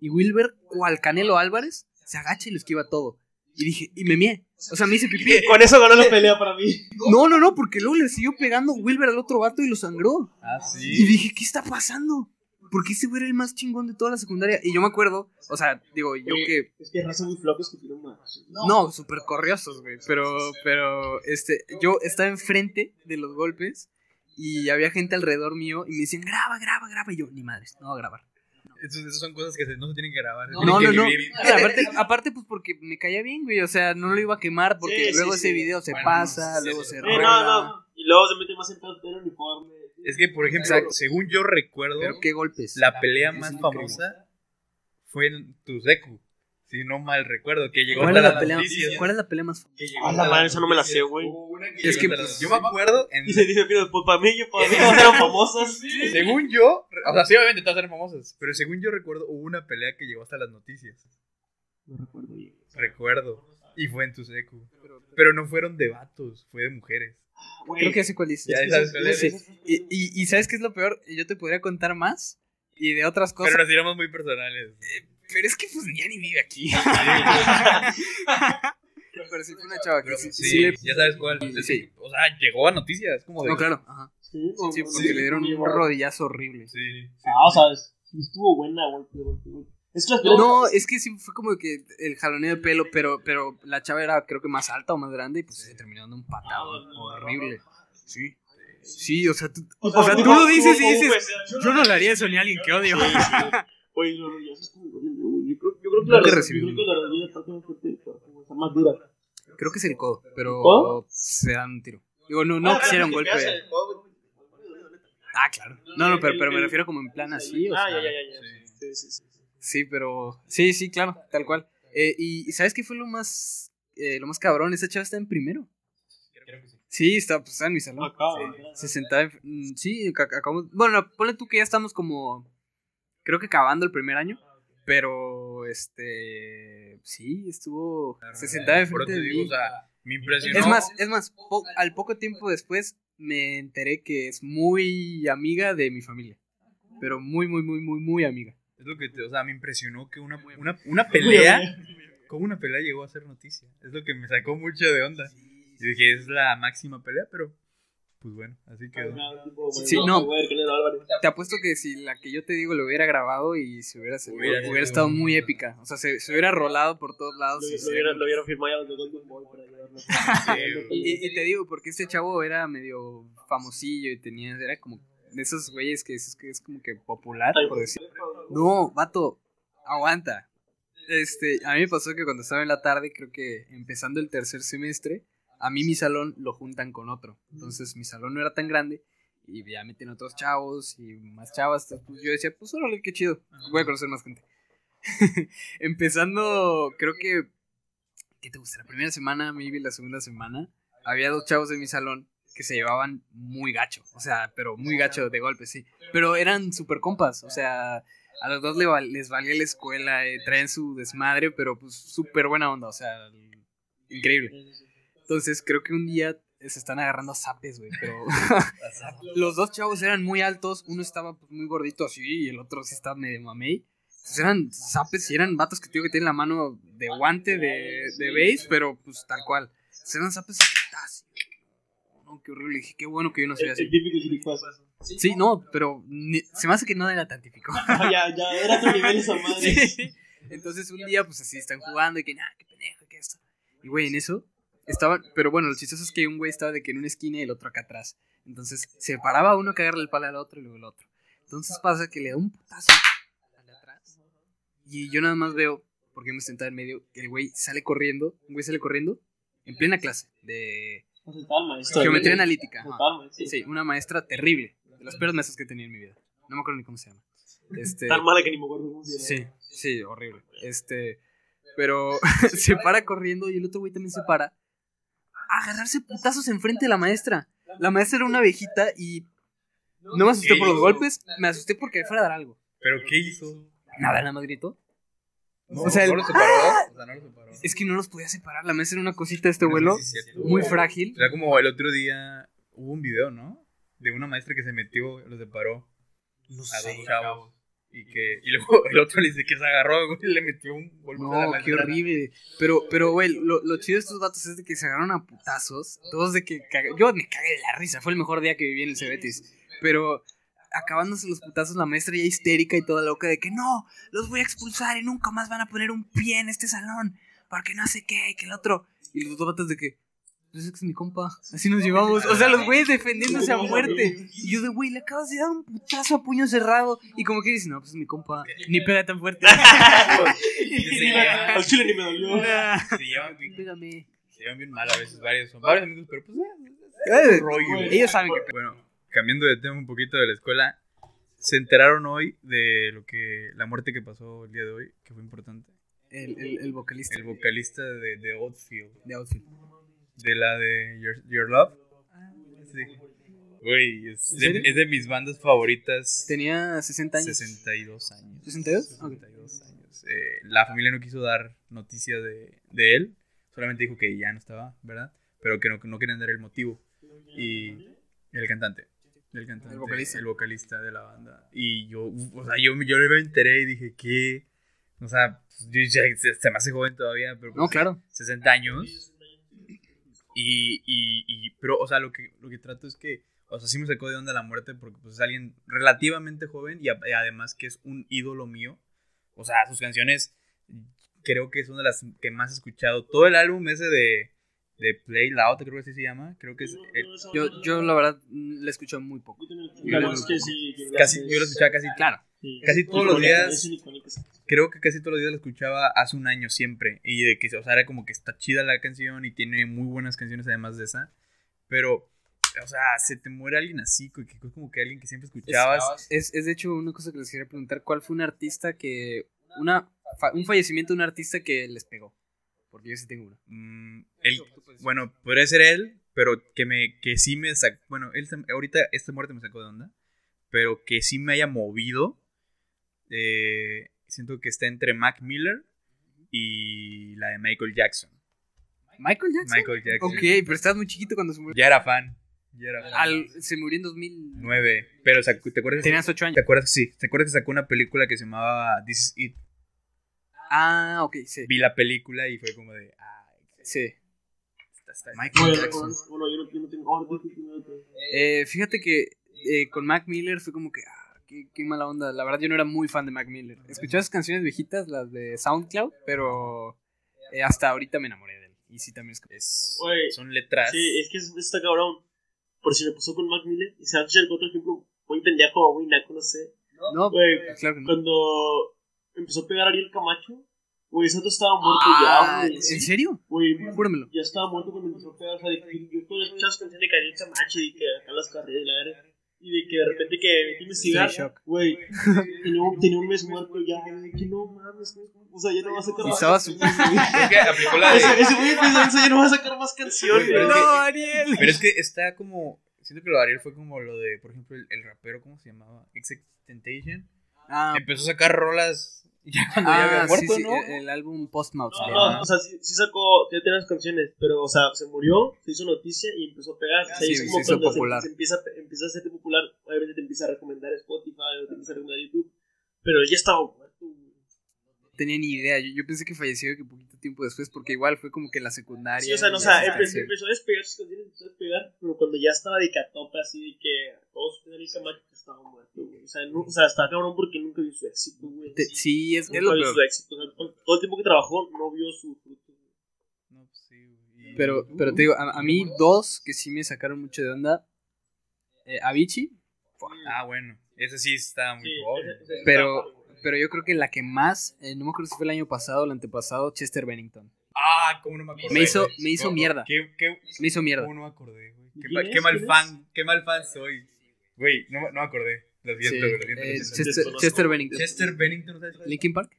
y Wilber, cual Canelo Álvarez, se agacha y lo esquiva todo. Y dije, y me mié. O sea, me hice pipí. Con eso ganó la pelea para mí. No, no, no, porque luego le siguió pegando Wilber al otro vato y lo sangró. Ah, Y sí. dije, ¿qué está pasando? Porque ese güey era el más chingón de toda la secundaria. Y yo me acuerdo, o sea, digo, yo Oye, que. Es que raza muy flacos que tienen más. No, súper corriosos, güey. Pero, pero, este, yo estaba enfrente de los golpes y había gente alrededor mío y me decían, graba, graba, graba. Y yo, ni madres, no voy a grabar. Esas son cosas que se- no se tienen que grabar. No, no, que no. Aparte, aparte, pues porque me caía bien, güey. O sea, no lo iba a quemar porque Sí, luego sí. ese video se Bueno, pasa, sí, luego sí. se rueda. no, no. Y luego se mete más en pedo tener uniforme. Es que, por ejemplo, Exacto. según yo recuerdo, Pero qué golpes. la pelea más famosa fue en Tuzeku. Si no mal recuerdo, que llegó ¿Cuál hasta es, la las pelea, noticias. ¿Cuál es la pelea más llegó Ah, la madre, esa no me la sé, güey. Es que, pues, yo me acuerdo, en, Dice, dice, pero pues para mí, yo, para mí todas eran famosas. según yo, o sea, sí, obviamente todas eran famosas, pero según yo recuerdo, hubo una pelea que llegó hasta las noticias. No recuerdo bien. Recuerdo. Y fue en Tuzeku. Pero no fueron de vatos, fue de mujeres. Creo que ya sé cuál dices. Ya sabes cuál es. Sí. Y, y, y ¿sabes qué es lo peor? Yo te podría contar más y de otras cosas. Pero nos tiramos muy personales. Pero es que pues ya ni vive aquí. pero sí fue una chava que sí, sí, sí ya sabes cuál. Es Sí. O sea, llegó a noticias. Como de, No, claro. Ajá. Sí, Sí, porque le dieron un rodillazo horrible. Sí, sí. Ah, o sea, estuvo buena, golpe, golpe, golpe. Es que las peleas- No, es que sí fue como que el jaloneo de pelo, pero, pero la chava era creo que más alta o más grande y pues se terminó dando un patado horrible. Sí. Sí, o sea, tú, o sea, tú lo dices y dices, yo no le haría eso ni a alguien que odio. Oye, no, ya se estuvo horrible, güey. Yo creo, yo creo que Nunca la rodilla- recibí yo creo uno. que la rodilla está como fuerte, está más dura. Creo que es el codo, pero ¿Codo? se dan un tiro. Digo, no, no quisiera un golpe. Ah, claro. No, no, pero, pero me refiero como en plan así. O Ah, sea, ya, ya, ya. ya. Sí, sí, sí. Sí, pero. Sí, sí, claro, tal cual. Eh, y ¿sabes qué fue lo más. eh, lo más cabrón? Esa chava está en primero. Sí, está, pues, está en mi salón. Acá, Sí, se sentaba. en- mm, sí, ca- acabamos. Bueno, ponle tú que ya estamos como. Creo que acabando el primer año. Pero, este. Sí, estuvo. Se sentaba enfrente de te digo, o sea, me impresionó. Es más, es más, po- al poco tiempo después me enteré que es muy amiga de mi familia. Pero muy, muy, muy, muy, muy amiga. Es lo que te, o sea, me impresionó que una, una, una pelea, como una pelea llegó a ser noticia. Es lo que me sacó mucho de onda. Y dije, es la máxima pelea, pero pues bueno, así quedó. Sí, no. Te apuesto que si la que yo te digo lo hubiera grabado y se hubiera, se Hubiera hubiera, estado muy épica. O sea, se, se hubiera rolado por todos lados. Lo, y lo, hubiera, lo hubieran firmado ya los de Golden Ball para llevarlo. y, y te digo, porque este chavo era medio famosillo y tenía, era como de esos güeyes que es, que es como que popular, por decir. No, vato, aguanta. Este, a mí me pasó que cuando estaba en la tarde, creo que empezando el tercer semestre, a mí mi salón lo juntan con otro. Entonces mi salón no era tan grande y ya meten otros chavos y más chavas. entonces, pues, yo decía, pues órale, qué chido. Voy a conocer más gente. Empezando, creo que, ¿qué te gusta? La primera semana, maybe la segunda semana, había dos chavos de mi salón que se llevaban muy gacho. O sea, pero muy gacho de golpe, sí. Pero eran super compas, o sea... A los dos les valía la escuela, eh, traen su desmadre, pero pues súper buena onda, o sea, increíble. Entonces creo que un día se están agarrando a zapes, güey, pero los dos chavos eran muy altos, uno estaba pues, muy gordito así y el otro sí estaba medio mamey. Entonces eran zapes y eran vatos que tengo que tienen la mano de guante de, de base, pero pues tal cual. Entonces, eran zapes así, no, qué horrible. Dije, qué bueno que yo no soy El, así. el típico chiricuazo. Sí, no, pero ni- se me hace que no era tan típico. Ah, ya, ya, era otro nivel esa madre. Sí. Entonces un día, pues así están jugando y que, nah, qué pendejo, que esto. Y güey, en eso estaban, pero bueno, lo chistoso es que un güey estaba de que en una esquina y el otro acá atrás. Entonces se paraba uno a cagarle el palo al otro y luego el otro. Entonces pasa que le da un putazo al de atrás. Y yo nada más veo, porque me sentaba en medio, que el güey sale corriendo, un güey sale corriendo en plena clase de geometría analítica. Sí, una maestra terrible, de las peores maestras que he tenido en mi vida. No me acuerdo ni cómo se llama. Este, Tan mala que ni me acuerdo cómo se llama. Sí, sí, horrible. Este, pero se para corriendo y el otro güey también se para agarrarse putazos enfrente de la maestra. La maestra era una abejita y no me asusté por los golpes, me asusté porque fuera a dar algo. ¿Pero qué hizo? Nada, nada más gritó. No, O sea, no el- lo separó. O sea, no lo separó. Es que no los podía separar. La maestra era una cosita de este vuelo, muy frágil. Sea, como el otro día hubo un video, ¿no? De una maestra que se metió, lo separó No a sé. dos chavos. Y que y luego el otro le dice que se agarró, güey, y le metió un golpe a la No, qué horrible. Pero, pero, güey, lo, lo chido de estos vatos es de que se agarraron a putazos. Todos de que caga- Yo me cagué de la risa. Fue el mejor día que viví en el Cebetis. Pero acabándose los putazos, la maestra ya histérica y toda loca de que no, los voy a expulsar y nunca más van a poner un pie en este salón. Porque no sé qué, que el otro. Y los dos vatos de que. Pues es que es mi compa. Así nos llevamos. O sea, los güeyes defendiéndose a muerte. Y yo de güey, le acabas de dar un putazo a puño cerrado. Y como que dice, no, pues es mi compa. Ni pega tan fuerte. Al chile ni me dolió. Se llevan bien, Pégame. se llevan bien mal a veces, varios. Son varios amigos, pero pues eh, Eh, rollo. Ellos saben que Bueno, cambiando de tema un poquito de la escuela, se enteraron hoy de lo que la muerte que pasó el día de hoy, que fue importante. el, el, el vocalista El vocalista de, de Outfield, de Outfield. De la de Your, Your Love. Sí. Güey, es, es de mis bandas favoritas. Tenía 60 años. 62 años. ¿62? Ok. 62 años. Eh, la familia no quiso dar noticia de, de él. Solamente dijo que ya no estaba, ¿verdad? Pero que no, no querían dar el motivo. Y el cantante. El cantante. El vocalista. El vocalista de la banda. Y yo, o sea, yo, yo me enteré y dije, ¿qué? O sea, pues, yo ya, se, se me hace joven todavía, pero No, pues, claro. 60 años. Y, y, y, pero, o sea, lo que, lo que trato es que, o sea, sí me sacó de onda la muerte porque pues, es alguien relativamente joven y, a- y además que es un ídolo mío. O sea, sus canciones creo que es una de las que más he escuchado. Todo el álbum ese de, de Play Loud, creo que así se llama. Creo que es el- Yo, yo la verdad, la escucho muy poco. Casi, yo lo escuchaba casi, Claro. Sí. casi todos los días. creo que casi todos los días lo escuchaba hace un año siempre. Y de que, o sea, era como que está chida la canción y tiene muy buenas canciones además de esa. Pero, o sea, se te muere alguien así, que como que alguien que siempre escuchabas. Es, es de hecho una cosa que les quería preguntar. ¿Cuál fue un artista que... Una, fa- un fallecimiento de un artista que les pegó? Porque yo sí tengo uno. Mm, él- bueno, podría ser él, pero que me que sí me sacó. Bueno, él ahorita esta muerte me sacó de onda. Pero que sí me haya movido. Eh, siento que está entre Mac Miller y la de Michael Jackson. ¿Michael Jackson? Michael Jackson. Ok, pero estabas muy chiquito cuando se murió. Ya era fan. Ya era fan. Al- se murió en 2000... Nueve. Pero sacó- ¿te acuerdas? Tenías 8 años. ¿Te acuerdas? Sí. ¿Te acuerdas que sacó una película que se llamaba This Is It? Ah, ok, sí. Vi la película y fue como de. Ay, Sí. está, está- Michael Jackson. bueno, yo no, yo no tengo. ahora tú, tú, tú, tú. Eh, fíjate que eh, con Mac Miller fue como que, ah, qué, qué mala onda. La verdad, yo no era muy fan de Mac Miller. Escuchaba sus canciones viejitas, las de SoundCloud, pero eh, hasta ahorita me enamoré de él. Y sí, también es. Es- Güey, son letras. Sí, es que eso está cabrón. Por si me pasó con Mac Miller. Y se va a otro ejemplo muy pendejo o muy naco, no sé. No, Güey, claro que no. cuando empezó a pegar Ariel Camacho, güey, otro estaba muerto Ah, ya, güey. ¿En serio? Güey, Júramelo. ya estaba muerto cuando empezó a pegar. O sea, yo todas escuchas canciones de Ariel Camacho y que acá las carreras y la verga. Y de que de repente que me investigar, güey, tenía, un- tenía un mes muerto ya, güey, que no mames. O sea, ya no va a sacar más canciones. Es que aplicó la de. Ese güey pensó, ya no va a sacar más canciones, Pero es güey. que- Ariel. Pero es que está como. Siento que lo de Ariel fue como lo de, por ejemplo, el, el rapero, ¿cómo se llamaba? Temptation. Ah, Empezó a sacar rolas ya cuando ya había ah, muerto, sí, sí, ¿no? el, el álbum Post Mouth. No, no, o sea, sí, sí sacó, ya tenía las canciones, pero, o sea, se murió, se hizo noticia y empezó a pegar. O sea, Sí, es se como hizo cuando popular. Se, empieza, empieza a hacerte popular, obviamente te empieza a recomendar Spotify o te empieza a recomendar YouTube, pero él ya estaba. Tenía ni idea. Yo, yo pensé que falleció que poquito tiempo después, porque igual fue como que en la secundaria. Sí, o sea, no, o sea, esas empe- canciones. empezó a despegar sus canciones, empezó a despegar, pero cuando ya estaba de catopa, así de que todos tenían Camacho que estaba muerto, güey. O sea, no, o sea, estaba cabrón porque nunca vio su éxito, güey. Te- sí, es, es Nunca lo vio peor. su éxito. O sea, todo todo el tiempo que trabajó no vio su fruto. güey. No, pues sí, güey. Pero, pero te digo, a, a mí dos que sí me sacaron mucho de onda. Eh, Avicii, Ah, bueno. Ese sí está muy Sí, joven. ese- ese- pero, pero yo creo que la que más, eh, no me acuerdo si fue el año pasado o el antepasado, Chester Bennington. Ah, cómo no me acordé. Me hizo, me hizo ¿Cómo- mierda. ¿Qué, qué, Me hizo mierda. ¿Cómo no me acordé, güey? Qué, ¿Quién mal- fan, qué mal fan soy. Güey, no, no me acordé. Lo siento, Sí, lo siento. eh. Chester, Bennington. Chester Bennington, ¿sabes? Linkin Park.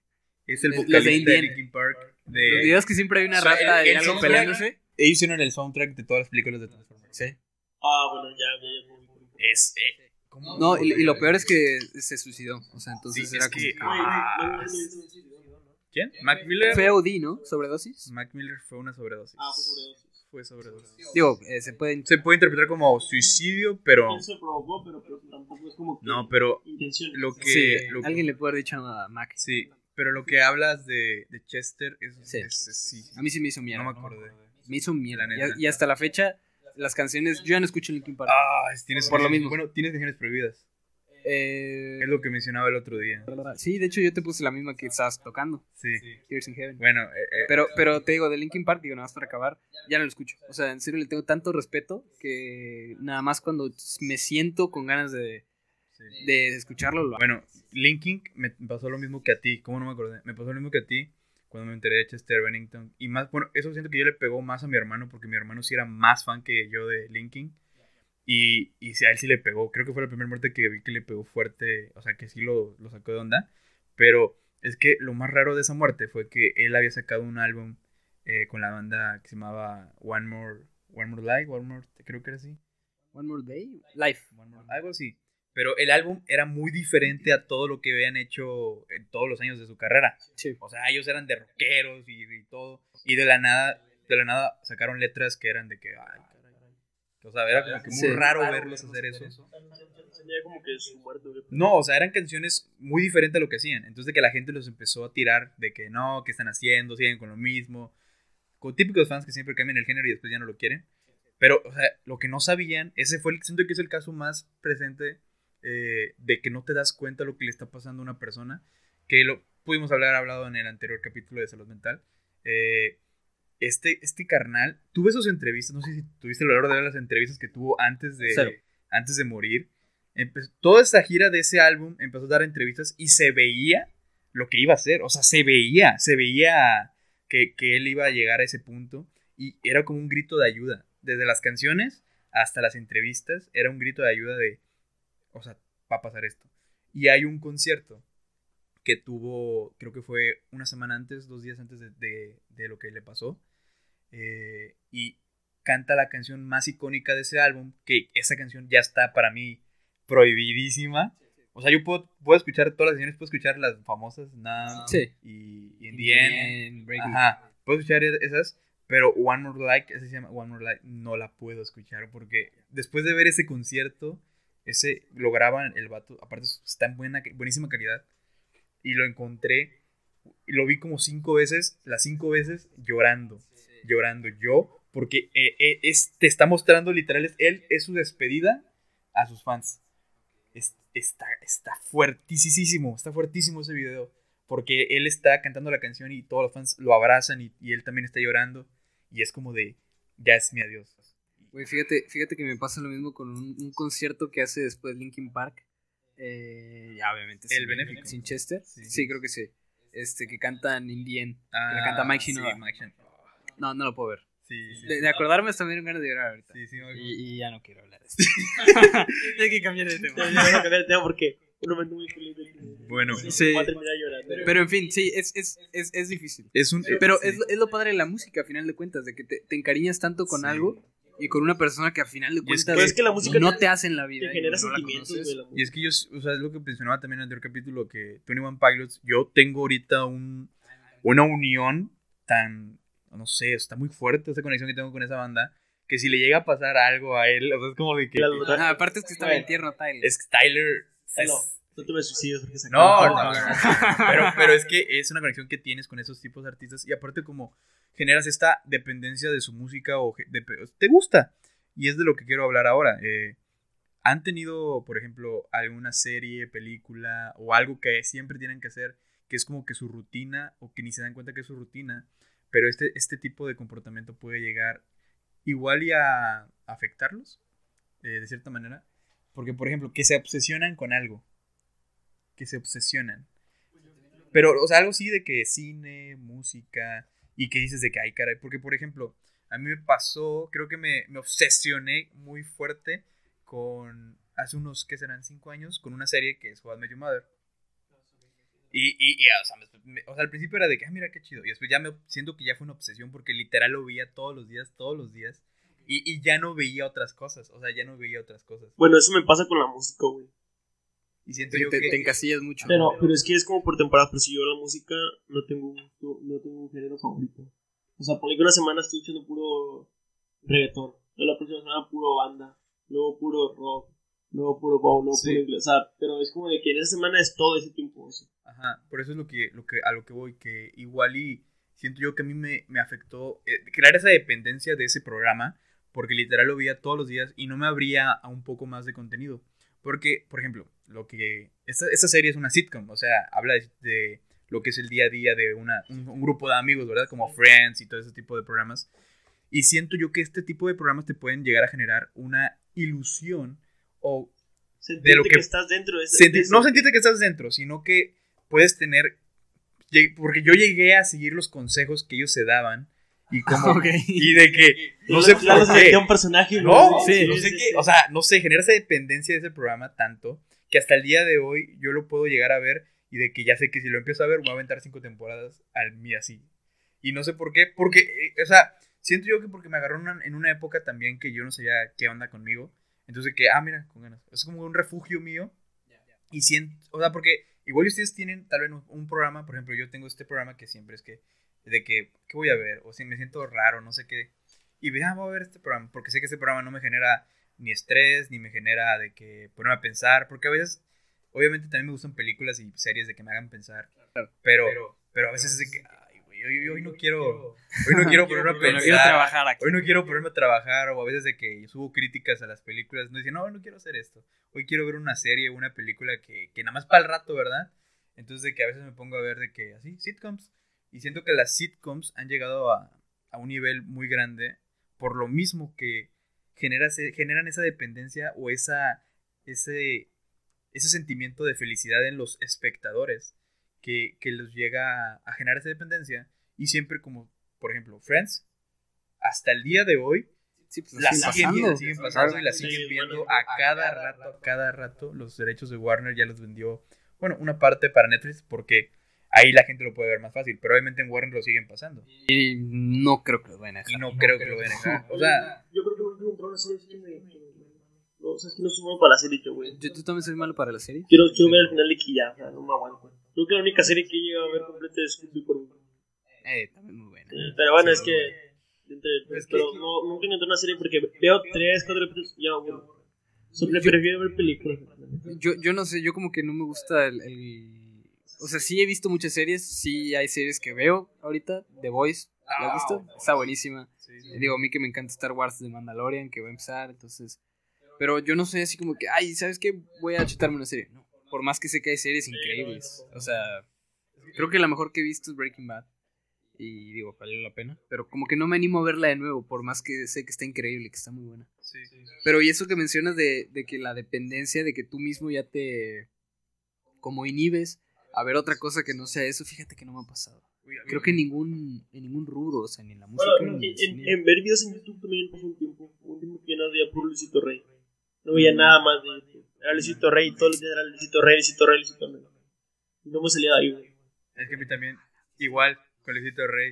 Es el Los de vocalista de, Indiana. Linkin Park. Los De... videos que siempre hay una O sea, rata el- y el algo peleándose. Ellos hicieron el soundtrack de todas las películas de Transformers. Sí. Ah, bueno, ya, ya, ya. Es. Eh, ¿cómo? No, y, y lo peor es que se suicidó. O sea, entonces Sí, era es como que- que- Ah, no, no, no, no, no, no, no. ¿Quién? Mac Miller. Fue OD, ¿no? Sobredosis. Mac Miller fue una sobredosis. Ah, fue sobredosis. Fue sobredosis. Digo, eh, se pueden. Se puede interpretar como suicidio, pero. Él se provocó, pero pues, tampoco es como que No, pero lo que. Sí, lo- alguien le puede haber dicho a Mac. Sí, pero lo que hablas de, de Chester es. Sí. es- es- sí. A mí sí me hizo mierda. No me acordé. Me hizo mierda. Y hasta la fecha, las canciones. Yo ya no escucho Linkin Park. Ah, tienes Por lo mismo. Bueno, tienes canciones prohibidas. Eh, Es lo que mencionaba el otro día. sí, de hecho, yo te puse la misma que estás tocando. Sí. Tears in Heaven. Bueno, eh, eh, Pero, pero te digo, de Linkin Park, digo, nada más para acabar, ya no lo escucho. O sea, en serio le tengo tanto respeto que nada más cuando me siento con ganas de, sí. de escucharlo, lo hago. Bueno, Linkin me pasó lo mismo que a ti. ¿Cómo no me acordé? Me pasó lo mismo que a ti cuando me enteré de Chester Bennington. Y más, bueno, eso siento que yo le pegó más a mi hermano porque mi hermano sí era más fan que yo de Linkin. Y, y a él sí le pegó. Creo que fue la primera muerte que vi que le pegó fuerte. O sea, que sí lo, lo sacó de onda. Pero es que lo más raro de esa muerte fue que él había sacado un álbum eh, con la banda que se llamaba One More, One More Life. One More, creo que era así. One More Day, Life. Algo así. Pero el álbum era muy diferente a todo lo que habían hecho en todos los años de su carrera. Sí. O sea, ellos eran de rockeros y, y todo. Y de la nada, de la nada sacaron letras que eran de que, ay, caray. O sea, era como que muy Sí. raro verlos hacer eso. No, o sea, eran canciones muy diferentes a lo que hacían. Entonces de que la gente los empezó a tirar de que no, que están haciendo, siguen con lo mismo. Con típicos fans que siempre cambian el género y después ya no lo quieren. Pero, o sea, lo que no sabían, ese fue el, siento que es el caso más presente eh, de que no te das cuenta lo que le está pasando a una persona. Que lo pudimos hablar, hablado en el anterior capítulo de salud mental. Eh, este, este carnal, tuve sus entrevistas, no sé si tuviste el valor de ver las entrevistas que tuvo antes de, Cero. antes de morir. Empe- toda esta gira de ese álbum empezó a dar entrevistas y se veía lo que iba a hacer. O sea, se veía, se veía que, que él iba a llegar a ese punto y era como un grito de ayuda. Desde las canciones hasta las entrevistas era un grito de ayuda de, o sea, va a pasar esto. Y hay un concierto que tuvo, creo que fue una semana antes, dos días antes de, de- de lo que le pasó. eh, y canta la canción más icónica de ese álbum, que esa canción ya está para mí prohibidísima. O sea, yo puedo, puedo escuchar todas las canciones, puedo escuchar las famosas, Now Sí. y, y In the End. It. Ajá, puedo escuchar e- esas, pero One More Like, esa se llama One More Like, no la puedo escuchar porque después de ver ese concierto, ese lo graban el vato, aparte está en buena, buenísima calidad, y lo encontré, y lo vi como cinco veces, las cinco veces llorando, llorando yo, porque eh, eh, es, te está mostrando literal, él es su despedida a sus fans. Es- está, está fuertísimo, está fuertísimo ese video. Porque él está cantando la canción y todos los fans lo abrazan y, y él también está llorando. Y es como de, ya es mi adiós. Güey, fíjate, fíjate que me pasa lo mismo con un, un concierto que hace después Linkin Park. Eh, ya, obviamente. El benéfico. Sin Chester. Sí. Sí. creo que sí. Este, que cantan Indien. Ah, la canta Mike Shinoda. Sí, Mike Shinoda. No, no lo puedo ver. Sí, sí, De, sí. de acordarme hasta me dieron ganas de llorar ahorita. Sí, sí, acuerdo. Y, y ya no quiero hablar de esto. Hay que cambiar de tema. voy a cambiar el tema porque un momento muy feliz. de- Bueno. Sí. Pero en fin, sí, es, es, es, es difícil. Es un, Pero sí. es, es lo padre de la música, a final de cuentas, de que te, te encariñas tanto con Sí. algo y con una persona que a final de es cuentas que- Pero es que la música no te- te hace en la te vida. y genera no la sentimientos, la Y es que yo, o sea, es lo que mencionaba también en el anterior capítulo, que 21 Pilots, yo tengo ahorita un, una unión tan, no sé, está muy fuerte esa conexión que tengo con esa banda, que si le llega a pasar algo a él, o sea, es como de que... Ajá, aparte es que está bien tierno Tyler. Es que Tyler, es. No te me suicides porque se No, no, no. Pero, pero es que es una conexión que tienes con esos tipos de artistas y aparte como generas esta dependencia de su música o de- te gusta. Y es de lo que quiero hablar ahora. Eh, ¿Han tenido, por ejemplo, alguna serie, película o algo que siempre tienen que hacer que es como que su rutina o que ni se dan cuenta que es su rutina? Pero este, este tipo de comportamiento puede llegar igual y a afectarlos eh, de cierta manera. Porque, por ejemplo, que se obsesionan con algo. Que se obsesionan. Pero, o sea, algo así de que cine, música, y que dices de que, ay, caray, porque, por ejemplo, a mí me pasó, creo que me, me obsesioné muy fuerte con, hace unos, ¿qué serán? Cinco años, con una serie que es I Met Your Mother. Y, y, y, o, sea, me- o sea, al principio era de que, ah, mira qué chido. Y después ya me siento que ya fue una obsesión porque literal lo veía todos los días, todos los días. Y, y ya no veía otras cosas. O sea, ya no veía otras cosas. Bueno, eso me pasa con la música, güey. Y siento yo te- que. te encasillas mucho. Pero, pero es que es como por temporada, pero si yo la música no tengo un, no tengo un género favorito. O sea, ponle que una semana estoy escuchando puro reggaetón, luego la próxima semana puro banda, luego puro rock, luego puro bowl, luego Sí. puro inglés. O sea, pero es como de que en esa semana es todo ese tiempo. eso. Ajá, por eso es lo que, lo que, a lo que voy, que igual y siento yo que a mí me, me afectó eh, crear esa dependencia de ese programa, porque literal lo veía todos los días y no me abría a un poco más de contenido. Porque, por ejemplo, lo que esta, esta serie es una sitcom, o sea, habla de, de lo que es el día a día de una, un, un grupo de amigos, ¿verdad? Como Friends y todo ese tipo de programas. Y siento yo que este tipo de programas te pueden llegar a generar una ilusión o Sentirte De lo que, que- estás dentro de de no sentirte que estás dentro, sino que puedes tener. Porque yo llegué a seguir los consejos que ellos se daban y como. Ok. Y de que. No sé por qué. un personaje. No, sí, no sé qué. O sea, no sé, genera esa dependencia de ese programa tanto que hasta el día de hoy yo lo puedo llegar a ver y de que ya sé que si lo empiezo a ver voy a aventar cinco temporadas al mí así. Y no sé por qué, porque, eh, o sea, siento yo que porque me agarró una- en una época también que yo no sabía qué onda conmigo. Entonces que, ah, mira, con ganas. Es como un refugio mío. Y siento, o sea, porque igual ustedes tienen tal vez un, un programa, por ejemplo, yo tengo este programa que siempre es que, de que, ¿qué voy a ver? O si me siento raro, no sé qué. Y ve, ah, voy a ver este programa, porque sé que este programa no me genera ni estrés, ni me genera de que ponerme a pensar, porque a veces, obviamente también me gustan películas y series de que me hagan pensar, pero, pero a veces es de que, ay, güey, hoy, hoy no quiero, hoy no quiero ponerme a pensar. quiero trabajar aquí. Hoy no quiero ponerme a trabajar o a veces de que subo críticas a las películas, no dicen, no, no quiero hacer esto. Hoy quiero ver una serie, una película que, que nada más para el rato, ¿verdad? Entonces de que a veces me pongo a ver de que así, sitcoms. Y siento que las sitcoms han llegado a, a un nivel muy grande por lo mismo que genera, generan esa dependencia o esa, ese, ese sentimiento de felicidad en los espectadores que, que los llega a, a generar esa dependencia. Y siempre como, por ejemplo, Friends, hasta el día de hoy, Sí, pues, la siguen pasando. viendo, siguen pasando y la Sí, siguen bueno, viendo a cada rato, a cada rato. Los derechos de Warner ya los vendió, bueno, una parte para Netflix porque ahí la gente lo puede ver más fácil, pero obviamente en Warner lo siguen pasando. Y no creo que lo vayan a Y dejar. no creo que lo vayan a dejar. O sea, Yo creo que no encontró una serie que no, O sea, es que no soy bueno para la serie, yo, güey. ¿Yo, ¿Tú también soy malo para la serie? Quiero, quiero ver el final de que ya, o sea, no me aguanto. Creo que la única serie que he llegado a ver completa es Superman. Eh, también muy buena. Pero bueno, Sí, es que. entre- Es que- pero no, nunca encontré una serie porque veo tres, cuatro episodios y ya, güey. Siempre prefiero ver películas. Yo, yo no sé, yo como que no me gusta el, el- O sea, sí he visto muchas series, sí hay series que veo ahorita. The Voice, ¿la has visto? Está buenísima. sí, sí. Digo, a mí que me encanta Star Wars de Mandalorian, que va a empezar, entonces... Pero yo no soy así como que, ay, ¿sabes qué? Voy a chutarme una serie. No, por más que sé que hay series increíbles. O sea, creo que la mejor que he visto es Breaking Bad. Y digo, valió la pena. Pero como que no me animo a verla de nuevo, por más que sé que está increíble, que está muy buena. Sí. Pero y eso que mencionas de, de que la dependencia, de que tú mismo ya te como inhibes a ver otra cosa que no sea eso, fíjate que no me ha pasado. Creo que en ningún, en ningún rubro, o sea, ni en la música. Bueno, ni en, en en, ver videos en YouTube también pasó un tiempo. Un tiempo que no veía puro Luisito Rey. No veía nada más de YouTube. Era Luisito Rey, todos los días era Luisito Rey, Luisito Rey, Luisito Rey. Y no me salía de ahí, güey. Es que a mí también, igual, con Luisito Rey.